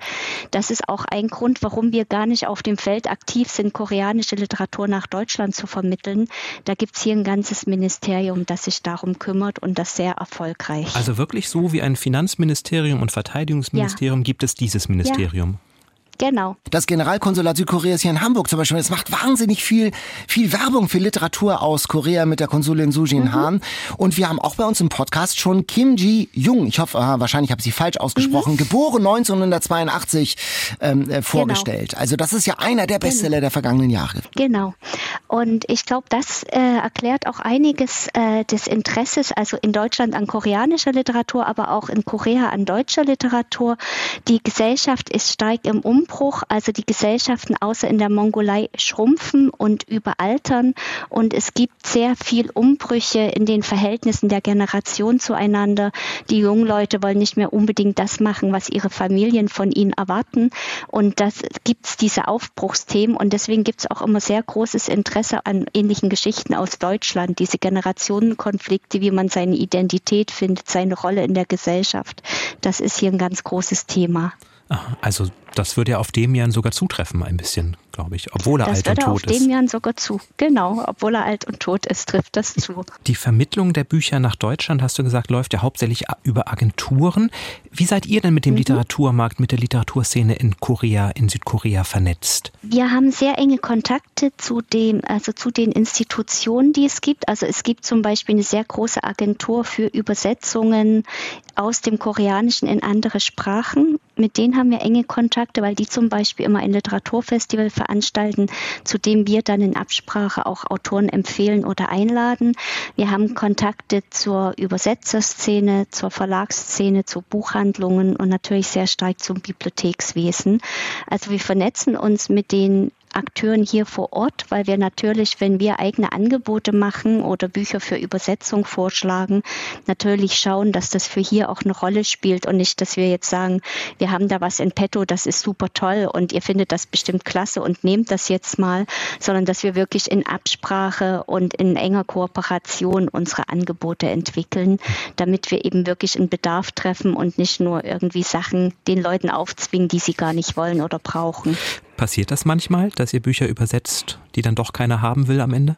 Das ist auch ein Grund, warum wir gar nicht auf dem Feld aktiv sind, koreanische Literatur nach Deutschland zu vermitteln. Da gibt es hier ein ganzes Ministerium, das sich darum kümmert und das sehr erfolgreich. Also wirklich so wie ein Finanzministerium und Verteidigungsministerium ja. gibt es dieses Ministerium. Ja. Genau. Das Generalkonsulat Südkoreas hier in Hamburg zum Beispiel, es macht wahnsinnig viel, viel Werbung für Literatur aus Korea mit der Konsulin Sujin mhm. Han. Und wir haben auch bei uns im Podcast schon Kim Ji-Jung, ich hoffe, wahrscheinlich habe ich sie falsch ausgesprochen, mhm. geboren 1982, ähm, äh, vorgestellt. Genau. Also das ist ja einer der Bestseller genau. der vergangenen Jahre. Genau. Und ich glaube, das äh, erklärt auch einiges äh, des Interesses, also in Deutschland an koreanischer Literatur, aber auch in Korea an deutscher Literatur. Die Gesellschaft ist stark im Umbruch Umbruch. Also die Gesellschaften außer in der Mongolei schrumpfen und überaltern und es gibt sehr viel Umbrüche in den Verhältnissen der Generation zueinander. Die jungen Leute wollen nicht mehr unbedingt das machen, was ihre Familien von ihnen erwarten und das gibt es diese Aufbruchsthemen und deswegen gibt es auch immer sehr großes Interesse an ähnlichen Geschichten aus Deutschland, diese Generationenkonflikte, wie man seine Identität findet, seine Rolle in der Gesellschaft. Das ist hier ein ganz großes Thema. Also das würde ja auf dem Jahren sogar zutreffen, ein bisschen, glaube ich, obwohl er das alt und tot ist. Das dem Jahren sogar zu. Genau, obwohl er alt und tot ist, trifft das zu. Die Vermittlung der Bücher nach Deutschland, hast du gesagt, läuft ja hauptsächlich über Agenturen. Wie seid ihr denn mit dem mhm. Literaturmarkt, mit der Literaturszene in Korea, in Südkorea vernetzt? Wir haben sehr enge Kontakte zu dem, also zu den Institutionen, die es gibt. Also es gibt zum Beispiel eine sehr große Agentur für Übersetzungen aus dem Koreanischen in andere Sprachen. Mit denen haben wir enge Kontakte, weil die zum Beispiel immer ein Literaturfestival veranstalten, zu dem wir dann in Absprache auch Autoren empfehlen oder einladen. Wir haben Kontakte zur Übersetzerszene, zur Verlagsszene, zu Buchhandlungen und natürlich sehr stark zum Bibliothekswesen. Also wir vernetzen uns mit den Akteuren hier vor Ort, weil wir natürlich, wenn wir eigene Angebote machen oder Bücher für Übersetzung vorschlagen, natürlich schauen, dass das für hier auch eine Rolle spielt und nicht, dass wir jetzt sagen, wir haben da was in petto, das ist super toll und ihr findet das bestimmt klasse und nehmt das jetzt mal, sondern dass wir wirklich in Absprache und in enger Kooperation unsere Angebote entwickeln, damit wir eben wirklich einen Bedarf treffen und nicht nur irgendwie Sachen den Leuten aufzwingen, die sie gar nicht wollen oder brauchen. Passiert das manchmal, dass ihr Bücher übersetzt, die dann doch keiner haben will am Ende?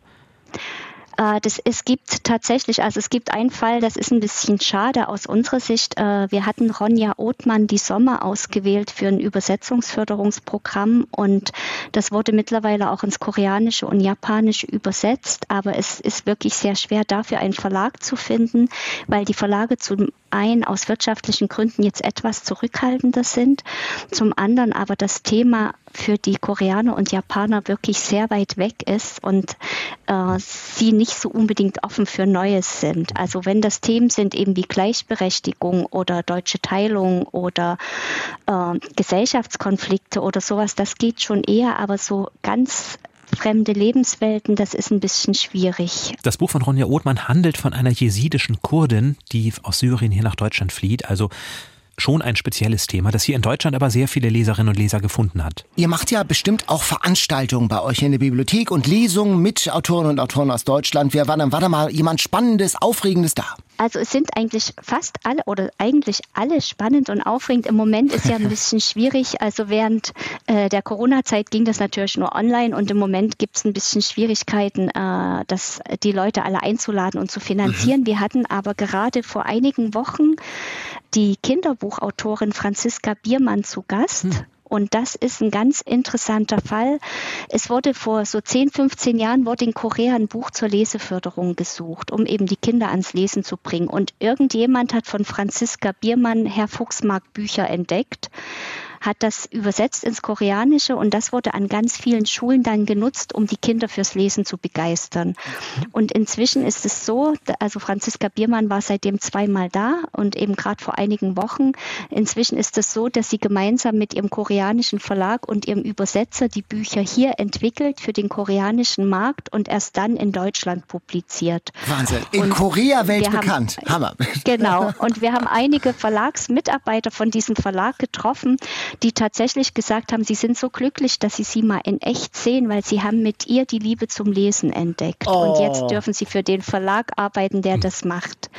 Äh, das, es gibt tatsächlich, also es gibt einen Fall, das ist ein bisschen schade aus unserer Sicht. Äh, wir hatten Ronja Othmann die Sommer ausgewählt für ein Übersetzungsförderungsprogramm und das wurde mittlerweile auch ins Koreanische und Japanische übersetzt, aber es ist wirklich sehr schwer dafür einen Verlag zu finden, weil die Verlage zum einen aus wirtschaftlichen Gründen jetzt etwas zurückhaltender sind, zum anderen aber das Thema für die Koreaner und Japaner wirklich sehr weit weg ist und äh, sie nicht so unbedingt offen für Neues sind. Also wenn das Themen sind eben wie Gleichberechtigung oder deutsche Teilung oder äh, Gesellschaftskonflikte oder sowas, das geht schon eher, aber so ganz fremde Lebenswelten, das ist ein bisschen schwierig. Das Buch von Ronja Othmann handelt von einer jesidischen Kurdin, die aus Syrien hier nach Deutschland flieht. Also schon ein spezielles Thema, das hier in Deutschland aber sehr viele Leserinnen und Leser gefunden hat. Ihr macht ja bestimmt auch Veranstaltungen bei euch in der Bibliothek und Lesungen mit Autoren und Autoren aus Deutschland. Wer war dann, war da mal jemand Spannendes, Aufregendes da? Also es sind eigentlich fast alle oder eigentlich alle spannend und aufregend. Im Moment ist ja ein bisschen schwierig. Also während äh, der Corona-Zeit ging das natürlich nur online und im Moment gibt es ein bisschen Schwierigkeiten, äh, das, die Leute alle einzuladen und zu finanzieren. Mhm. Wir hatten aber gerade vor einigen Wochen die Kinderbuchautorin Franziska Biermann zu Gast. Mhm. Und das ist ein ganz interessanter Fall. Es wurde vor so 10, 15 Jahren wurde in Korea ein Buch zur Leseförderung gesucht, um eben die Kinder ans Lesen zu bringen. Und irgendjemand hat von Franziska Biermann Herr Fuchsmark Bücher entdeckt hat das übersetzt ins Koreanische und das wurde an ganz vielen Schulen dann genutzt, um die Kinder fürs Lesen zu begeistern. Und inzwischen ist es so, also Franziska Biermann war seitdem zweimal da und eben gerade vor einigen Wochen. Inzwischen ist es so, dass sie gemeinsam mit ihrem koreanischen Verlag und ihrem Übersetzer die Bücher hier entwickelt für den koreanischen Markt und erst dann in Deutschland publiziert. Wahnsinn. In und Korea weltbekannt. Hammer. Genau. Und wir haben einige Verlagsmitarbeiter von diesem Verlag getroffen, die tatsächlich gesagt haben, sie sind so glücklich, dass sie sie mal in echt sehen, weil sie haben mit ihr die Liebe zum Lesen entdeckt. Oh. Und jetzt dürfen sie für den Verlag arbeiten, der hm. das macht.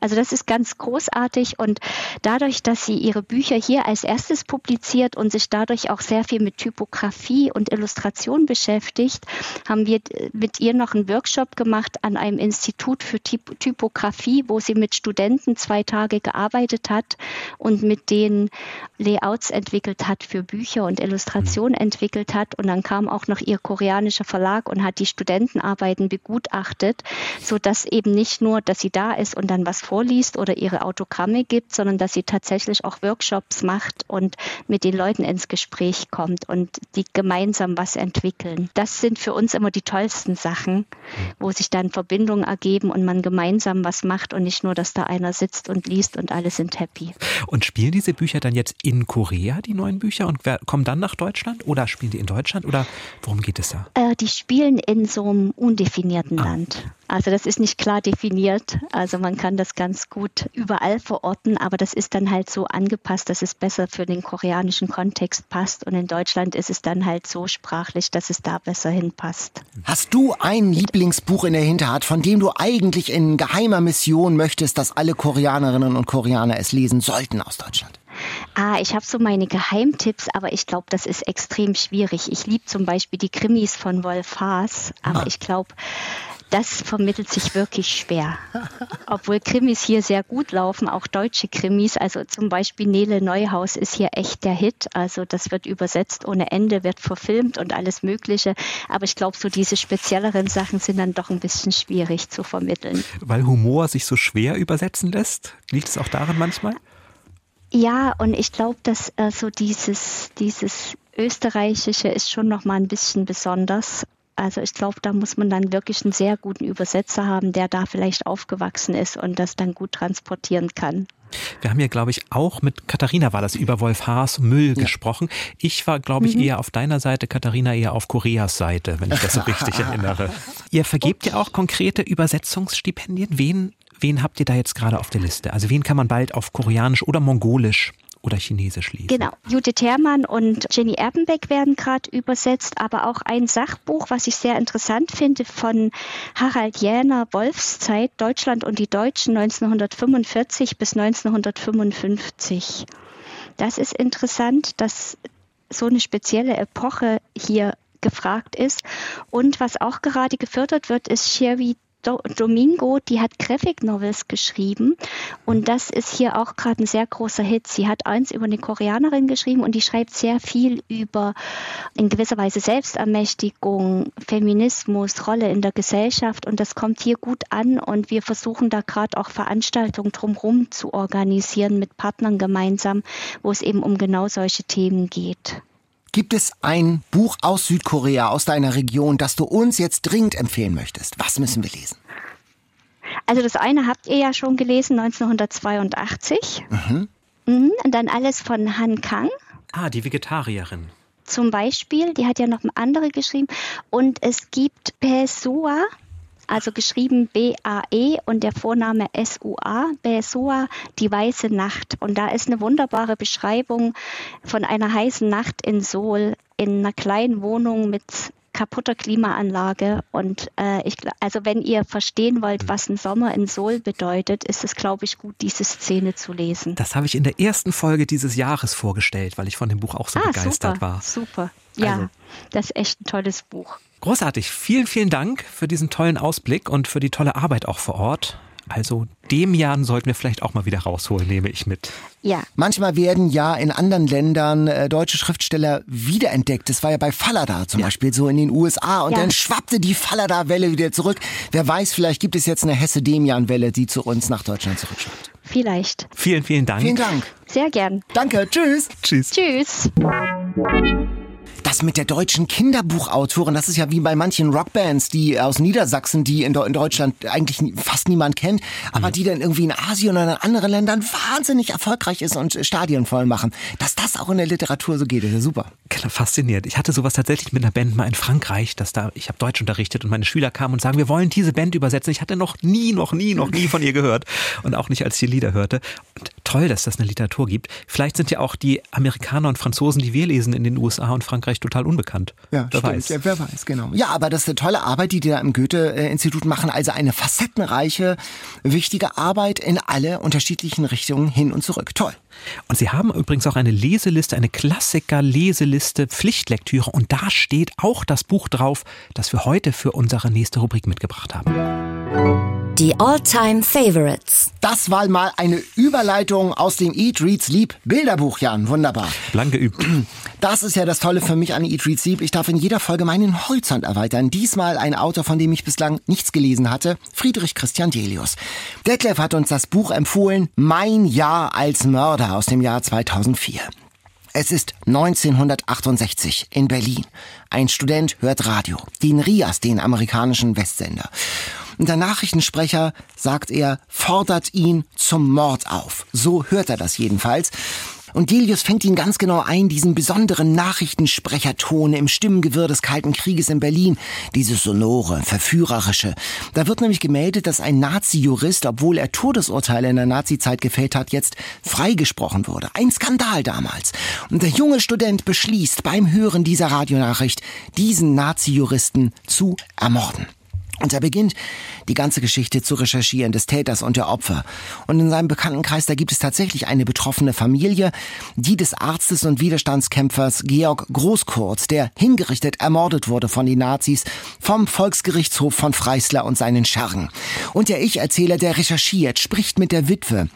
Also das ist ganz großartig und dadurch, dass sie ihre Bücher hier als erstes publiziert und sich dadurch auch sehr viel mit Typografie und Illustration beschäftigt, haben wir mit ihr noch einen Workshop gemacht an einem Institut für Typ Typografie, wo sie mit Studenten zwei Tage gearbeitet hat und mit denen Layouts entwickelt hat für Bücher und Illustrationen entwickelt hat. Und dann kam auch noch ihr koreanischer Verlag und hat die Studentenarbeiten begutachtet, sodass eben nicht nur, dass sie da ist und dann was vorliest oder ihre Autogramme gibt, sondern dass sie tatsächlich auch Workshops macht und mit den Leuten ins Gespräch kommt und die gemeinsam was entwickeln. Das sind für uns immer die tollsten Sachen, wo sich dann Verbindungen ergeben und man gemeinsam was macht und nicht nur, dass da einer sitzt und liest und alle sind happy. Und spielen diese Bücher dann jetzt in Korea, die neuen Bücher, und kommen dann nach Deutschland oder spielen die in Deutschland oder worum geht es da? Äh, die spielen in so einem undefinierten ah. Land. Also das ist nicht klar definiert. Also man kann das ganz gut überall verorten, aber das ist dann halt so angepasst, dass es besser für den koreanischen Kontext passt. Und in Deutschland ist es dann halt so sprachlich, dass es da besser hinpasst. Hast du ein Lieblingsbuch in der Hinterhand, von dem du eigentlich in geheimer Mission möchtest, dass alle Koreanerinnen und Koreaner es lesen sollten aus Deutschland? Ah, ich habe so meine Geheimtipps, aber ich glaube, das ist extrem schwierig. Ich liebe zum Beispiel die Krimis von Wolf Haas, aber ah. ich glaube, das vermittelt sich wirklich schwer. Obwohl Krimis hier sehr gut laufen, auch deutsche Krimis. Also zum Beispiel Nele Neuhaus ist hier echt der Hit. Also das wird übersetzt ohne Ende, wird verfilmt und alles Mögliche. Aber ich glaube, so diese spezielleren Sachen sind dann doch ein bisschen schwierig zu vermitteln. Weil Humor sich so schwer übersetzen lässt? Liegt es auch daran manchmal? Ja, und ich glaube, dass äh, so dieses, dieses Österreichische ist schon noch mal ein bisschen besonders. Also ich glaube, da muss man dann wirklich einen sehr guten Übersetzer haben, der da vielleicht aufgewachsen ist und das dann gut transportieren kann. Wir haben ja, glaube ich, auch mit Katharina war das über Wolf Haas Müll ja. gesprochen. Ich war, glaube ich, mhm. eher auf deiner Seite, Katharina eher auf Koreas Seite, wenn ich das so richtig erinnere. Ihr vergebt ja auch konkrete Übersetzungsstipendien. Wen, wen habt ihr da jetzt gerade auf der Liste? Also wen kann man bald auf Koreanisch oder Mongolisch oder Chinesisch lesen. Genau. Judith Herrmann und Jenny Erbenbeck werden gerade übersetzt, aber auch ein Sachbuch, was ich sehr interessant finde, von Harald Jäner, Wolfszeit, Deutschland und die Deutschen 1945 bis 1955. Das ist interessant, dass so eine spezielle Epoche hier gefragt ist. Und was auch gerade gefördert wird, ist Sherry Do Domingo, die hat Graphic Novels geschrieben und das ist hier auch gerade ein sehr großer Hit. Sie hat eins über eine Koreanerin geschrieben und die schreibt sehr viel über in gewisser Weise Selbstermächtigung, Feminismus, Rolle in der Gesellschaft und das kommt hier gut an und wir versuchen da gerade auch Veranstaltungen drumherum zu organisieren mit Partnern gemeinsam, wo es eben um genau solche Themen geht. Gibt es ein Buch aus Südkorea, aus deiner Region, das du uns jetzt dringend empfehlen möchtest? Was müssen wir lesen? Also das eine habt ihr ja schon gelesen, 1982. Mhm. Mhm, und dann alles von Han Kang. Ah, die Vegetarierin. Zum Beispiel, die hat ja noch andere geschrieben. Und es gibt Pessoa, also geschrieben B-A-E und der Vorname S-U-A, Besoa, die weiße Nacht. Und da ist eine wunderbare Beschreibung von einer heißen Nacht in Seoul in einer kleinen Wohnung mit kaputter Klimaanlage. Und äh, ich, also wenn ihr verstehen wollt, was ein Sommer in Seoul bedeutet, ist es, glaube ich, gut, diese Szene zu lesen. Das habe ich in der ersten Folge dieses Jahres vorgestellt, weil ich von dem Buch auch so ah, begeistert super, war. Super. Ja, also. das ist echt ein tolles Buch. Großartig. Vielen, vielen Dank für diesen tollen Ausblick und für die tolle Arbeit auch vor Ort. Also dem Jahren sollten wir vielleicht auch mal wieder rausholen, nehme ich mit. Ja. Manchmal werden ja in anderen Ländern äh, deutsche Schriftsteller wiederentdeckt. Das war ja bei Fallada zum ja. Beispiel so in den USA. Und ja. dann schwappte die Fallada-Welle wieder zurück. Wer weiß, vielleicht gibt es jetzt eine Hesse-Demian-Welle, die zu uns nach Deutschland zurückschwappt. Vielleicht. Vielen, vielen Dank. Vielen Dank. Sehr gern. Danke. Tschüss. Tschüss. Tschüss. Das mit der deutschen Kinderbuchautorin, das ist ja wie bei manchen Rockbands, die aus Niedersachsen, die in, Deutschland eigentlich fast niemand kennt, aber mhm. die dann irgendwie in Asien oder in anderen Ländern wahnsinnig erfolgreich ist und Stadien voll machen. Dass das auch in der Literatur so geht, ist ja super. Fasziniert. Ich hatte sowas tatsächlich mit einer Band mal in Frankreich, dass da, ich habe Deutsch unterrichtet und meine Schüler kamen und sagen, wir wollen diese Band übersetzen. Ich hatte noch nie, noch nie, noch nie von ihr gehört und auch nicht, als ich die Lieder hörte. Und toll, dass das eine Literatur gibt. Vielleicht sind ja auch die Amerikaner und Franzosen, die wir lesen in den USA und Frankreich total unbekannt. Ja, wer stimmt. weiß. Ja, wer weiß, genau. Ja, aber das ist eine tolle Arbeit, die die da im Goethe-Institut machen. Also eine facettenreiche, wichtige Arbeit in alle unterschiedlichen Richtungen hin und zurück. Toll. Und Sie haben übrigens auch eine Leseliste, eine Klassiker-Leseliste, Pflichtlektüre. Und da steht auch das Buch drauf, das wir heute für unsere nächste Rubrik mitgebracht haben. Die All-Time Favorites. Das war mal eine Überleitung aus dem Eat, Read, Sleep Bilderbuch, Jan. Wunderbar. Lang geübt. Das ist ja das Tolle für mich an Eat, Read, Sleep. Ich darf in jeder Folge meinen Horizont erweitern. Diesmal ein Autor, von dem ich bislang nichts gelesen hatte. Friedrich Christian Delius. Detlef hat uns das Buch empfohlen. Mein Jahr als Mörder aus dem Jahr 2004. Es ist 1968 in Berlin. Ein Student hört Radio, den RIAS, den amerikanischen Westsender. Und der Nachrichtensprecher, sagt er, fordert ihn zum Mord auf. So hört er das jedenfalls. Und Delius fängt ihn ganz genau ein, diesen besonderen Nachrichtensprecherton im Stimmengewirr des Kalten Krieges in Berlin. Dieses sonore, verführerische. Da wird nämlich gemeldet, dass ein Nazi-Jurist, obwohl er Todesurteile in der Nazizeit gefällt hat, jetzt freigesprochen wurde. Ein Skandal damals. Und der junge Student beschließt beim Hören dieser Radionachricht, diesen Nazi-Juristen zu ermorden. Und er beginnt, die ganze Geschichte zu recherchieren des Täters und der Opfer. Und in seinem Bekanntenkreis, da gibt es tatsächlich eine betroffene Familie, die des Arztes und Widerstandskämpfers Georg Großkurz, der hingerichtet ermordet wurde von den Nazis, vom Volksgerichtshof von Freisler und seinen Schergen. Und der Ich-Erzähler, der recherchiert, spricht mit der Witwe,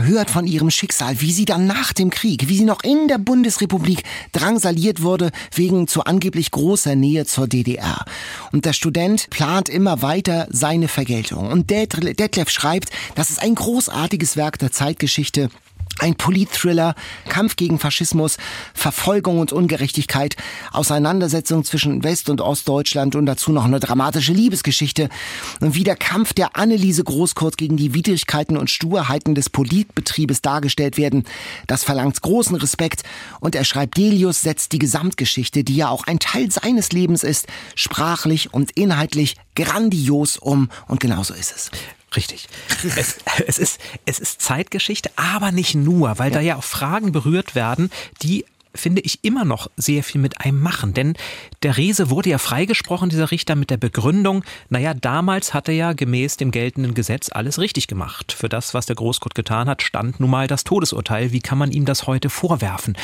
hört von ihrem Schicksal, wie sie dann nach dem Krieg, wie sie noch in der Bundesrepublik drangsaliert wurde wegen zu angeblich großer Nähe zur DDR. Und der Student plant immer weiter seine Vergeltung. Und Detlef schreibt, das ist ein großartiges Werk der Zeitgeschichte ein Politthriller, Kampf gegen Faschismus, Verfolgung und Ungerechtigkeit, Auseinandersetzung zwischen West- und Ostdeutschland und dazu noch eine dramatische Liebesgeschichte. Und wie der Kampf der Anneliese Großkurt gegen die Widrigkeiten und Sturheiten des Politbetriebes dargestellt werden, das verlangt großen Respekt. Und er schreibt, Delius setzt die Gesamtgeschichte, die ja auch ein Teil seines Lebens ist, sprachlich und inhaltlich grandios um. Und genauso ist es. Richtig. Es, es, ist, es ist Zeitgeschichte, aber nicht nur, weil ja. da ja auch Fragen berührt werden, die finde ich immer noch sehr viel mit einem machen. Denn der Rese wurde ja freigesprochen, dieser Richter, mit der Begründung, naja, damals hat er ja gemäß dem geltenden Gesetz alles richtig gemacht. Für das, was der Großgott getan hat, stand nun mal das Todesurteil. Wie kann man ihm das heute vorwerfen?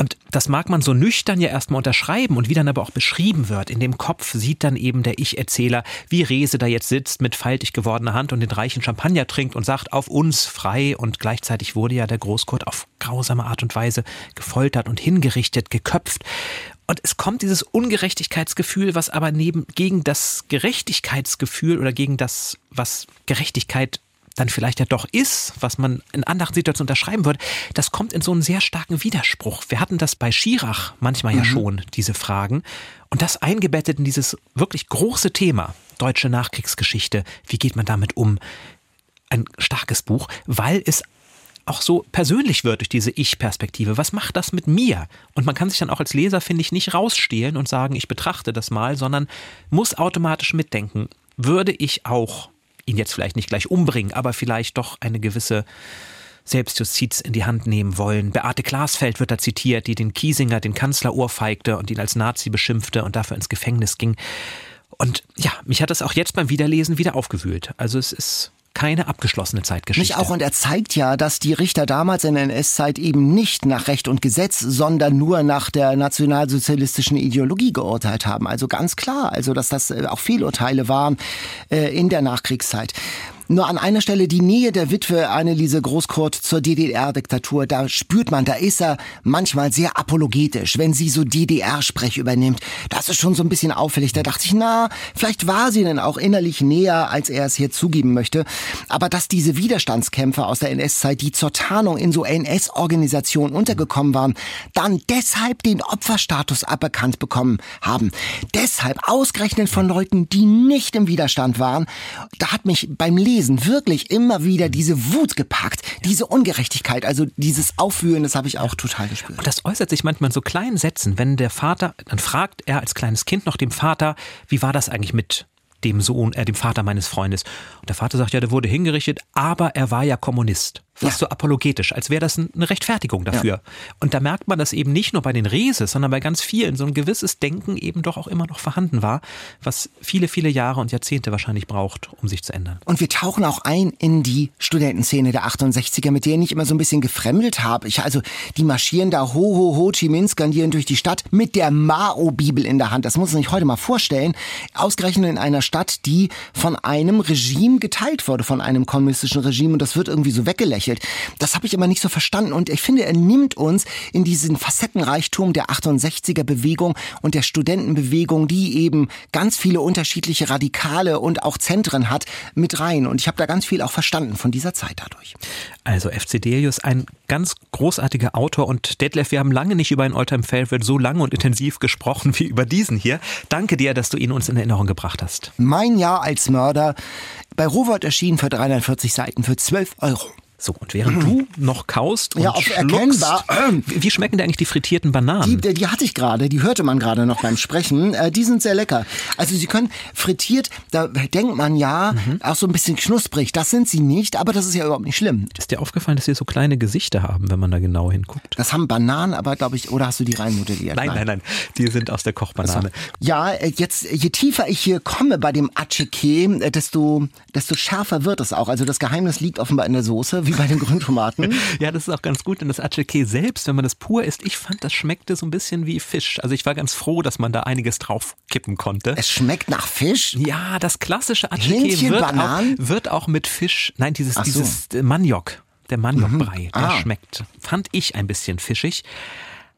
Und das mag man so nüchtern ja erstmal unterschreiben und wie dann aber auch beschrieben wird. In dem Kopf sieht dann eben der Ich-Erzähler, wie Rese da jetzt sitzt mit faltig gewordener Hand und den reichen Champagner trinkt und sagt, auf uns frei. Und gleichzeitig wurde ja der Großkurt auf grausame Art und Weise gefoltert und hingerichtet, geköpft. Und es kommt dieses Ungerechtigkeitsgefühl, was aber neben, gegen das Gerechtigkeitsgefühl oder gegen das, was Gerechtigkeit dann vielleicht ja doch ist, was man in anderen Situationen unterschreiben würde, das kommt in so einen sehr starken Widerspruch. Wir hatten das bei Schirach manchmal mhm. ja schon, diese Fragen. Und das eingebettet in dieses wirklich große Thema, deutsche Nachkriegsgeschichte. Wie geht man damit um? Ein starkes Buch, weil es auch so persönlich wird durch diese Ich-Perspektive. Was macht das mit mir? Und man kann sich dann auch als Leser, finde ich, nicht rausstehlen und sagen, ich betrachte das mal, sondern muss automatisch mitdenken. Würde ich auch ihn jetzt vielleicht nicht gleich umbringen, aber vielleicht doch eine gewisse Selbstjustiz in die Hand nehmen wollen. Beate Glasfeld wird da zitiert, die den Kiesinger, den Kanzler, ohrfeigte und ihn als Nazi beschimpfte und dafür ins Gefängnis ging. Und ja, mich hat das auch jetzt beim Wiederlesen wieder aufgewühlt. Also es ist keine abgeschlossene Zeitgeschichte. Nicht auch, und er zeigt ja, dass die Richter damals in der NS-Zeit eben nicht nach Recht und Gesetz, sondern nur nach der nationalsozialistischen Ideologie geurteilt haben. Also ganz klar, also dass das äh, auch Fehlurteile waren äh, in der Nachkriegszeit. Nur an einer Stelle die Nähe der Witwe Anneliese Großkurt zur DDR-Diktatur, da spürt man, da ist er manchmal sehr apologetisch, wenn sie so DDR-Sprech übernimmt. Das ist schon so ein bisschen auffällig. Da dachte ich, na, vielleicht war sie denn auch innerlich näher, als er es hier zugeben möchte. Aber dass diese Widerstandskämpfer aus der NS-Zeit, die zur Tarnung in so NS-Organisationen untergekommen waren, dann deshalb den Opferstatus aberkannt bekommen haben. Deshalb ausgerechnet von Leuten, die nicht im Widerstand waren. Da hat mich beim Lesen Lesen wirklich immer wieder diese Wut gepackt, diese Ungerechtigkeit, also dieses Aufwühlen, das habe ich auch total gespürt. Und das äußert sich manchmal in so kleinen Sätzen, wenn der Vater, dann fragt er als kleines Kind noch dem Vater, wie war das eigentlich mit dem Sohn, äh, dem Vater meines Freundes. Und der Vater sagt, ja, der wurde hingerichtet, aber er war ja Kommunist fast ja. so apologetisch, als wäre das eine Rechtfertigung dafür. Ja. Und da merkt man, dass eben nicht nur bei den Reses, sondern bei ganz vielen so ein gewisses Denken eben doch auch immer noch vorhanden war, was viele, viele Jahre und Jahrzehnte wahrscheinlich braucht, um sich zu ändern. Und wir tauchen auch ein in die Studentenszene der 68er, mit denen ich immer so ein bisschen gefremdelt habe. Ich, also, die marschieren da ho, ho, ho, Chi Minh skandieren durch die Stadt mit der Mao-Bibel in der Hand. Das muss man sich heute mal vorstellen. Ausgerechnet in einer Stadt, die von einem Regime geteilt wurde, von einem kommunistischen Regime. Und das wird irgendwie so weggelächelt entwickelt. Das habe ich immer nicht so verstanden und ich finde, er nimmt uns in diesen Facettenreichtum der 68er Bewegung und der Studentenbewegung, die eben ganz viele unterschiedliche Radikale und auch Zentren hat, mit rein. Und ich habe da ganz viel auch verstanden von dieser Zeit dadurch. Also FC Delius, ein ganz großartiger Autor und Detlef, wir haben lange nicht über ein Alltime Favorite so lange und intensiv gesprochen wie über diesen hier. Danke dir, dass du ihn uns in Erinnerung gebracht hast. Mein Jahr als Mörder bei Rowold erschienen für 340 Seiten für 12 Euro. So, und während du noch kaust und ja, auf schluckst, erkennbar. wie schmecken dir eigentlich die frittierten Bananen? Die, die hatte ich gerade, die hörte man gerade noch beim Sprechen. Äh, die sind sehr lecker. Also sie können frittiert, da denkt man ja, mhm. auch so ein bisschen knusprig. Das sind sie nicht, aber das ist ja überhaupt nicht schlimm. Ist dir aufgefallen, dass sie so kleine Gesichter haben, wenn man da genau hinguckt? Das haben Bananen, aber glaube ich, oder hast du die reinmodelliert? Nein, nein, nein, die sind aus der Kochbanane. Also, ja, äh, jetzt, je tiefer ich hier komme bei dem Acheke, äh, desto, desto schärfer wird es auch. Also das Geheimnis liegt offenbar in der Soße, wie bei den Grüntomaten. Tomaten. ja, das ist auch ganz gut, denn das Acheke selbst, wenn man das pur isst, ich fand, das schmeckte so ein bisschen wie Fisch. Also ich war ganz froh, dass man da einiges drauf kippen konnte. Es schmeckt nach Fisch? Ja, das klassische Acheke wird auch, wird auch mit Fisch, nein, dieses, so. dieses Maniok, der Maniokbrei, mhm. der ah. schmeckt, fand ich ein bisschen fischig.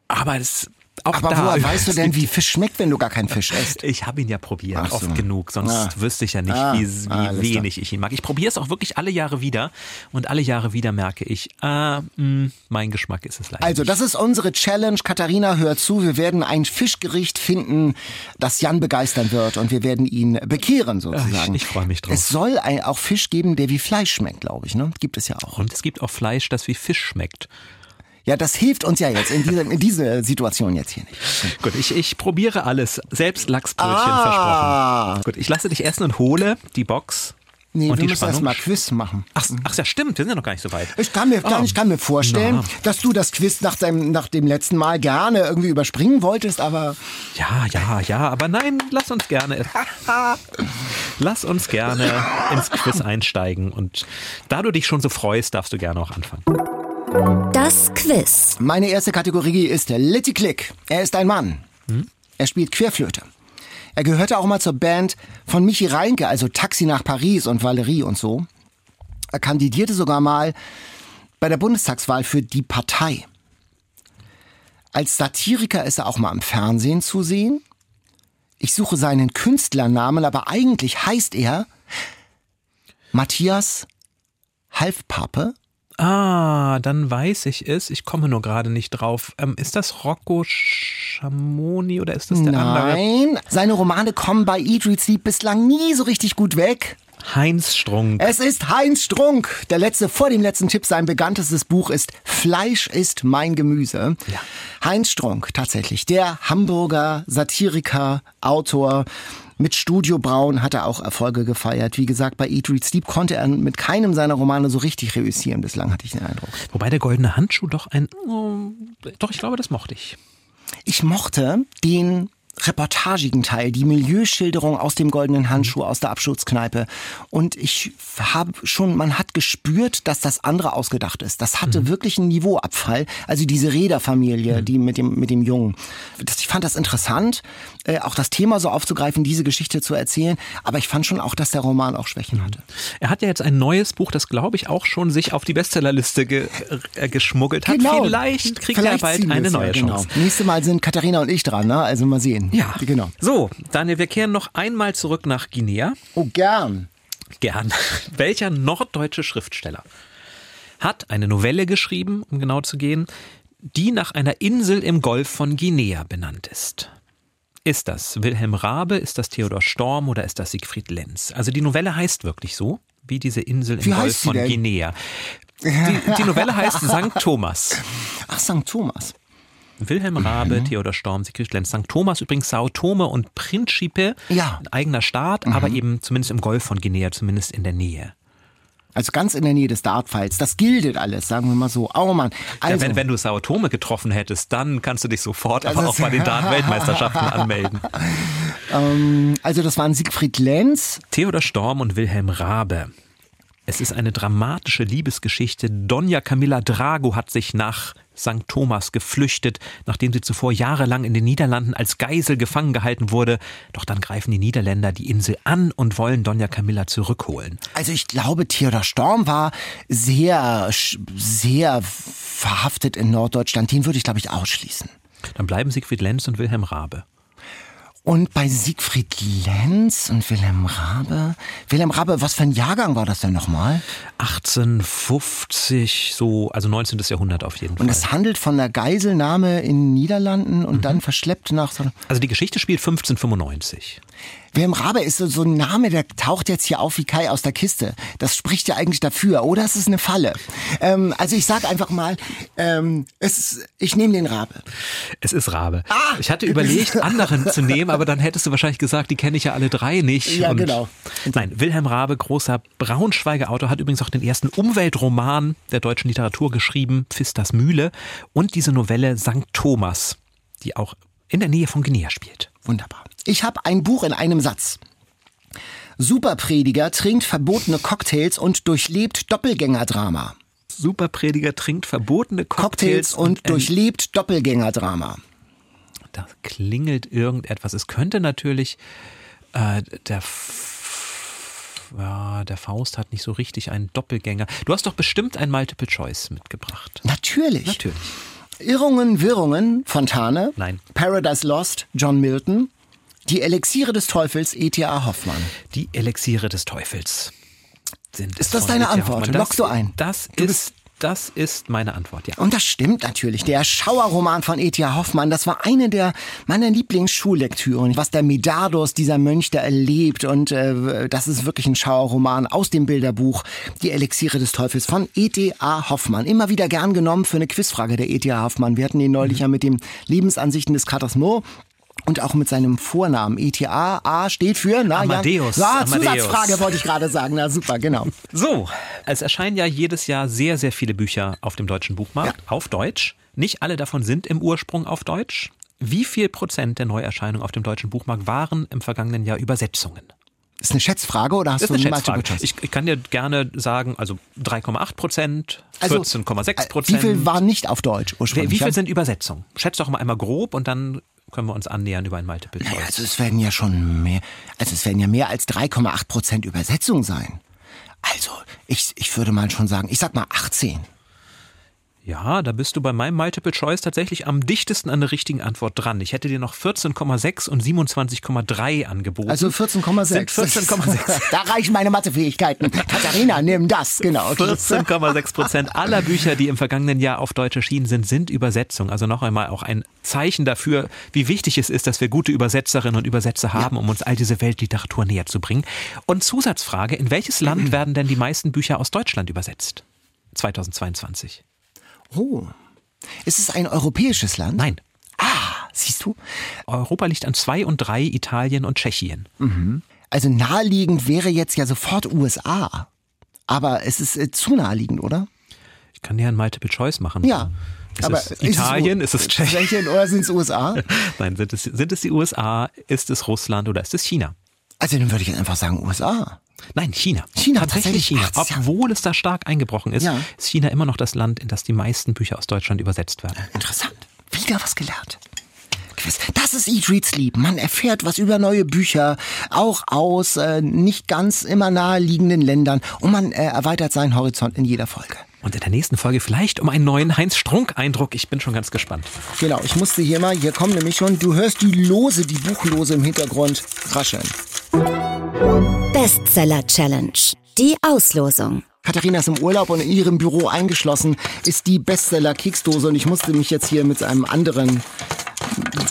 Aber es auch Aber da, woher weißt du denn, wie Fisch schmeckt, wenn du gar keinen Fisch isst? Ich habe ihn ja probiert, so. oft genug, sonst ah. wüsste ich ja nicht, ah. wie, wie ah, wenig ich ihn mag. Ich probiere es auch wirklich alle Jahre wieder und alle Jahre wieder merke ich, ah, mh, hm, mein Geschmack ist es leider Also das ist unsere Challenge. Katharina, hör zu, wir werden ein Fischgericht finden, das Jan begeistern wird und wir werden ihn bekehren sozusagen. Ich, ich freue mich drauf. Es soll auch Fisch geben, der wie Fleisch schmeckt, glaube ich. Ne? Gibt es ja auch. Und es gibt auch Fleisch, das wie Fisch schmeckt. Ja, das hilft uns ja jetzt in dieser, in dieser Situation jetzt hier nicht. Gut, ich, ich probiere alles. Selbst Lachsbrötchen ah. versprochen. Gut, ich lasse dich essen und hole die Box Nee, und wir müssen erstmal Quiz machen. Ach, ach ja, stimmt, wir sind ja noch gar nicht so weit. Ich kann mir, oh. ich kann mir vorstellen, Na. dass du das Quiz nach, deinem, nach dem letzten Mal gerne irgendwie überspringen wolltest, aber. Ja, ja, ja, aber nein, lass uns gerne. lass uns gerne ins Quiz einsteigen. Und da du dich schon so freust, darfst du gerne auch anfangen. Das Quiz. Meine erste Kategorie ist Litty Click. Er ist ein Mann. Er spielt Querflöte. Er gehörte auch mal zur Band von Michi Reinke, also Taxi nach Paris und Valerie und so. Er kandidierte sogar mal bei der Bundestagswahl für die Partei. Als Satiriker ist er auch mal im Fernsehen zu sehen. Ich suche seinen Künstlernamen, aber eigentlich heißt er Matthias Halfpappe. Ah, dann weiß ich es. Ich komme nur gerade nicht drauf. Ähm, ist das Rocco Schamoni oder ist das der andere? Nein, seine Romane kommen bei Eat, Read, Sleep bislang nie so richtig gut weg. Heinz Strunk. Es ist Heinz Strunk. Der letzte, vor dem letzten Tipp, sein bekanntestes Buch ist Fleisch ist mein Gemüse. Ja. Heinz Strunk, tatsächlich. Der Hamburger Satiriker, Autor. Mit Studio Braun hat er auch Erfolge gefeiert. Wie gesagt, bei Eat, Read, Sleep konnte er mit keinem seiner Romane so richtig reüssieren. Bislang hatte ich den Eindruck. Wobei der goldene Handschuh doch ein. Oh, doch, ich glaube, das mochte ich. Ich mochte den reportagigen Teil, die Milieuschilderung aus dem goldenen Handschuh, aus der Absturzkneipe. Und ich habe schon, man hat gespürt, dass das andere ausgedacht ist. Das hatte wirklich einen Niveauabfall. Also diese Räderfamilie, die mit dem, mit dem Jungen. Das, ich fand das interessant, äh, auch das Thema so aufzugreifen, diese Geschichte zu erzählen. Aber ich fand schon auch, dass der Roman auch Schwächen hatte. Er hat ja jetzt ein neues Buch, das glaube ich auch schon sich auf die Bestsellerliste ge äh, geschmuggelt hat. Vielleicht kriegt er bald eine es ja, neue genau. Chance. Nächste Mal sind Katharina und ich dran, ne? Also mal sehen. Ja, Genau. So, Daniel, wir kehren noch einmal zurück nach Guinea. Oh, gern. Gern. Welcher norddeutsche Schriftsteller hat eine Novelle geschrieben, um genau zu gehen, die nach einer Insel im Golf von Guinea benannt ist? Ist das Wilhelm Raabe, ist das Theodor Storm oder ist das Siegfried Lenz? Also die Novelle heißt wirklich so, wie diese Insel im Wie Golf von denn? Guinea. Die, die Novelle heißt St. Thomas. Ach, St. Thomas. Wilhelm Raabe, Theodor Storm, Siegfried Lenz, St. Thomas übrigens, Sao Tome und Principe, Ja. ein eigener Staat, aber eben zumindest im Golf von Guinea, zumindest in der Nähe. Also ganz in der Nähe des Dartpfeils. Das gildet alles, sagen wir mal so. Oh Mann. Also, ja, wenn, wenn du Sao Tome getroffen hättest, dann kannst du dich sofort aber Das auch bei den Dart-Weltmeisterschaften anmelden. also das waren Siegfried Lenz. Theodor Storm und Wilhelm Raabe. Es ist eine dramatische Liebesgeschichte. Donja Camilla Drago hat sich nach St. Thomas geflüchtet, nachdem sie zuvor jahrelang in den Niederlanden als Geisel gefangen gehalten wurde. Doch dann greifen die Niederländer die Insel an und wollen Donja Camilla zurückholen. Also ich glaube, Theodor Storm war sehr, sehr verhaftet in Norddeutschland. Den würde ich, glaube ich, ausschließen. Dann bleiben Siegfried Lenz und Wilhelm Raabe. Und bei Siegfried Lenz und Wilhelm Rabe. Wilhelm Rabe, was für ein Jahrgang war das denn nochmal? 1850, so, also 19. Jahrhundert auf jeden Fall. Und es handelt von einer Geiselnahme in den Niederlanden und dann verschleppt nach so also die Geschichte spielt 1595. Wilhelm Rabe ist so, so ein Name, der taucht jetzt hier auf wie Kai aus der Kiste. Das spricht ja eigentlich dafür. Oder es ist eine Falle. Ähm, also ich sag einfach mal, ähm, es ist, ich nehme den Rabe. Es ist Rabe. Ah! Ich hatte überlegt, anderen zu nehmen, aber dann hättest du wahrscheinlich gesagt, die kenne ich ja alle drei nicht. Ja, Und genau. Nein, Wilhelm Rabe, großer Braunschweiger Autor, hat übrigens auch den ersten Umweltroman der deutschen Literatur geschrieben, Pfisters Mühle, und diese Novelle St. Thomas, die auch in der Nähe von Guinea spielt. Wunderbar. Ich habe ein Buch in einem Satz. Superprediger trinkt verbotene Cocktails und durchlebt Doppelgängerdrama. Superprediger trinkt verbotene Cocktails Cocktails, und ein- durchlebt Doppelgängerdrama. Da klingelt irgendetwas. Es könnte natürlich äh, der ja, der Faust hat nicht so richtig einen Doppelgänger. Du hast doch bestimmt ein Multiple Choice mitgebracht. Natürlich. Natürlich. Irrungen, Wirrungen, Fontane. Nein. Paradise Lost, John Milton. Die Elixiere des Teufels, E.T.A. Hoffmann. Die Elixiere des Teufels sind. Ist das deine E.T.A. Antwort? Hoffmann. Lockst du ein? Das Du ist, das ist meine Antwort, ja. Und das stimmt natürlich. Der Schauerroman von E.T.A. Hoffmann, das war eine der meiner Lieblingsschulllektüren. Was der Medardus, dieser Mönch, da erlebt. Und äh, das ist wirklich ein Schauerroman aus dem Bilderbuch Die Elixiere des Teufels von E.T.A. Hoffmann. Immer wieder gern genommen für eine Quizfrage der E.T.A. Hoffmann. Wir hatten ihn neulich ja mit den Lebensansichten des Katers Moore. Und auch mit seinem Vornamen. ETA, A steht für, na, Amadeus, Ja, ja Amadeus. Zusatzfrage wollte ich gerade sagen. Na super, genau. So, es erscheinen ja jedes Jahr sehr, sehr viele Bücher auf dem deutschen Buchmarkt, auf Deutsch. Nicht alle davon sind im Ursprung auf Deutsch. Wie viel Prozent der Neuerscheinungen auf dem deutschen Buchmarkt waren im vergangenen Jahr Übersetzungen? Ist eine Schätzfrage oder hast Das du ist eine Multiple Schätzfrage. Choice? Ich, ich kann dir gerne sagen, also 3,8 Prozent, Also, 14,6 Äh, Prozent. Wie viel war nicht auf Deutsch ursprünglich? wie ja? viel sind Übersetzungen? Schätz doch mal einmal grob und dann können wir uns annähern über ein Multiple Naja, Choice. also es werden ja schon mehr, also es werden ja mehr als 3,8 Prozent Übersetzung sein. Also, ich, ich würde mal schon sagen, ich sag mal 18. Ja, da bist du bei meinem Multiple Choice tatsächlich am dichtesten an der richtigen Antwort dran. Ich hätte dir noch 14,6 und 27,3 angeboten. Also 14,6. Sind 14,6. da reichen meine Mathefähigkeiten. Katharina, nimm das, genau. 14,6 Prozent aller Bücher, die im vergangenen Jahr auf Deutsch erschienen sind, sind Übersetzung. Also noch einmal auch ein Zeichen dafür, wie wichtig es ist, dass wir gute Übersetzerinnen und Übersetzer haben, um uns all diese Weltliteratur näher zu bringen. Und Zusatzfrage, in welches Land werden denn die meisten Bücher aus Deutschland übersetzt? 2022. Oh. Ist es ein europäisches Land? Nein. Ah, siehst du? Europa liegt an zwei und drei, Italien und Tschechien. Also naheliegend wäre jetzt ja sofort USA. Aber es ist äh, zu naheliegend, oder? Ich kann dir ein Multiple Choice machen. Ja. Ist aber es Italien? Ist es Tschechien? Tschechien oder sind es USA? Nein, sind es, sind es die USA? Ist es Russland oder ist es China? Also dann würde ich jetzt einfach sagen USA. Nein, China. China, tatsächlich tatsächlich. China. Ach, Obwohl es da stark eingebrochen ist, Ja. ist China immer noch das Land, in das die meisten Bücher aus Deutschland übersetzt werden. Interessant. Wieder was gelernt. Das ist Eat, Read, Sleep. Man erfährt was über neue Bücher, auch aus äh, nicht ganz immer naheliegenden Ländern und man äh, erweitert seinen Horizont in jeder Folge. Und in der nächsten Folge vielleicht um einen neuen Heinz-Strunk-Eindruck. Ich bin schon ganz gespannt. Genau, ich musste hier mal, hier kommen nämlich schon, du hörst die Lose, die Buchlose im Hintergrund rascheln. Bestseller Challenge. Die Auslosung. Katharina ist im Urlaub und in ihrem Büro eingeschlossen ist die Bestseller-Keksdose und ich musste mich jetzt hier mit einem anderen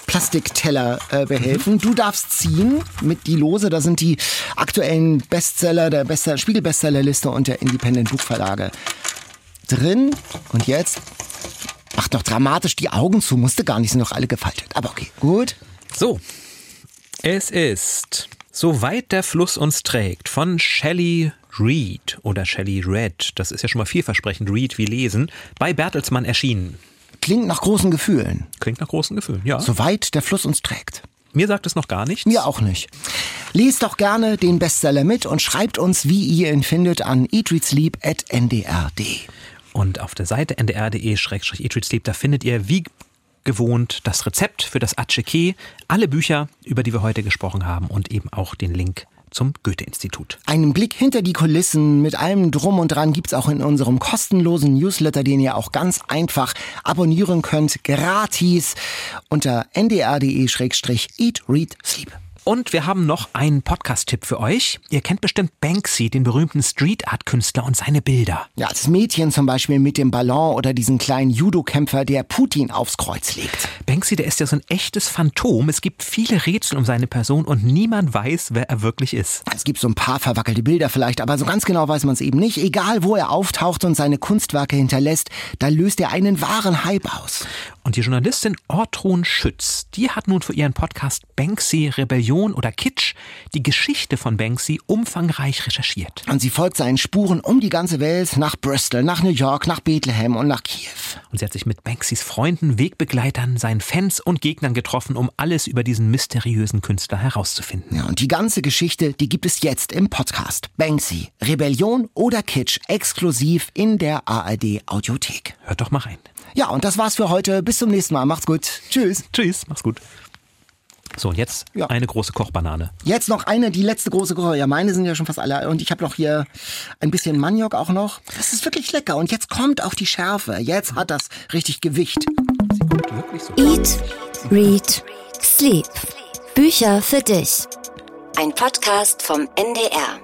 Plastikteller äh, behelfen. Du darfst ziehen mit die Lose. Da sind die aktuellen Bestseller der Bestseller, Spiegel-Bestsellerliste und der Independent Buchverlage drin. Und jetzt macht noch dramatisch die Augen zu. Musste gar nicht, sind noch alle gefaltet. Aber okay, gut. So, es ist Soweit der Fluss uns trägt von Shelley Reed oder Shelley Red, das ist ja schon mal vielversprechend, Read wie lesen, bei Bertelsmann erschienen. Klingt nach großen Gefühlen. Klingt nach großen Gefühlen, ja. Soweit der Fluss uns trägt. Mir sagt es noch gar nichts. Mir auch nicht. Lest doch gerne den Bestseller mit und schreibt uns, wie ihr ihn findet, an eatreadsleep.ndr.de. Und auf der Seite ndr.de-eatreadsleep, da findet ihr wie gewohnt das Rezept für das Atscheke, alle Bücher, über die wir heute gesprochen haben und eben auch den Link zum Goethe-Institut. Einen Blick hinter die Kulissen mit allem Drum und Dran gibt's auch in unserem kostenlosen Newsletter, den ihr auch ganz einfach abonnieren könnt, gratis unter ndr.de-eatreadsleep. Und wir haben noch einen Podcast-Tipp für euch. Ihr kennt bestimmt Banksy, den berühmten Street-Art-Künstler und seine Bilder. Ja, das Mädchen zum Beispiel mit dem Ballon oder diesen kleinen Judo-Kämpfer, der Putin aufs Kreuz legt. Banksy, der ist ja so ein echtes Phantom. Es gibt viele Rätsel um seine Person und niemand weiß, wer er wirklich ist. Es gibt so ein paar verwackelte Bilder vielleicht, aber so ganz genau weiß man es eben nicht. Egal, wo er auftaucht und seine Kunstwerke hinterlässt, da löst er einen wahren Hype aus. Und die Journalistin Ortrun Schütz, die hat nun für ihren Podcast Banksy Rebellion oder Kitsch die Geschichte von Banksy umfangreich recherchiert. Und sie folgt seinen Spuren um die ganze Welt, nach Bristol, nach New York, nach Bethlehem und nach Kiew. Und sie hat sich mit Banksys Freunden, Wegbegleitern, seinen Fans und Gegnern getroffen, um alles über diesen mysteriösen Künstler herauszufinden. Ja, und die ganze Geschichte, die gibt es jetzt im Podcast. Banksy, Rebellion oder Kitsch, exklusiv in der ARD Audiothek. Hört doch mal rein. Ja, und das war's für heute. Bis zum nächsten Mal. Macht's gut. Tschüss. Tschüss, mach's gut. So, und jetzt Ja. eine große Kochbanane. Jetzt noch eine, die letzte große Koche. Ja, meine sind ja schon fast alle. Und ich habe noch hier ein bisschen Maniok auch noch. Das ist wirklich lecker. Und jetzt kommt auch die Schärfe. Jetzt hat das richtig Gewicht. Sie kommt wirklich so. Eat, Read, Sleep. Bücher für dich. Ein Podcast vom NDR.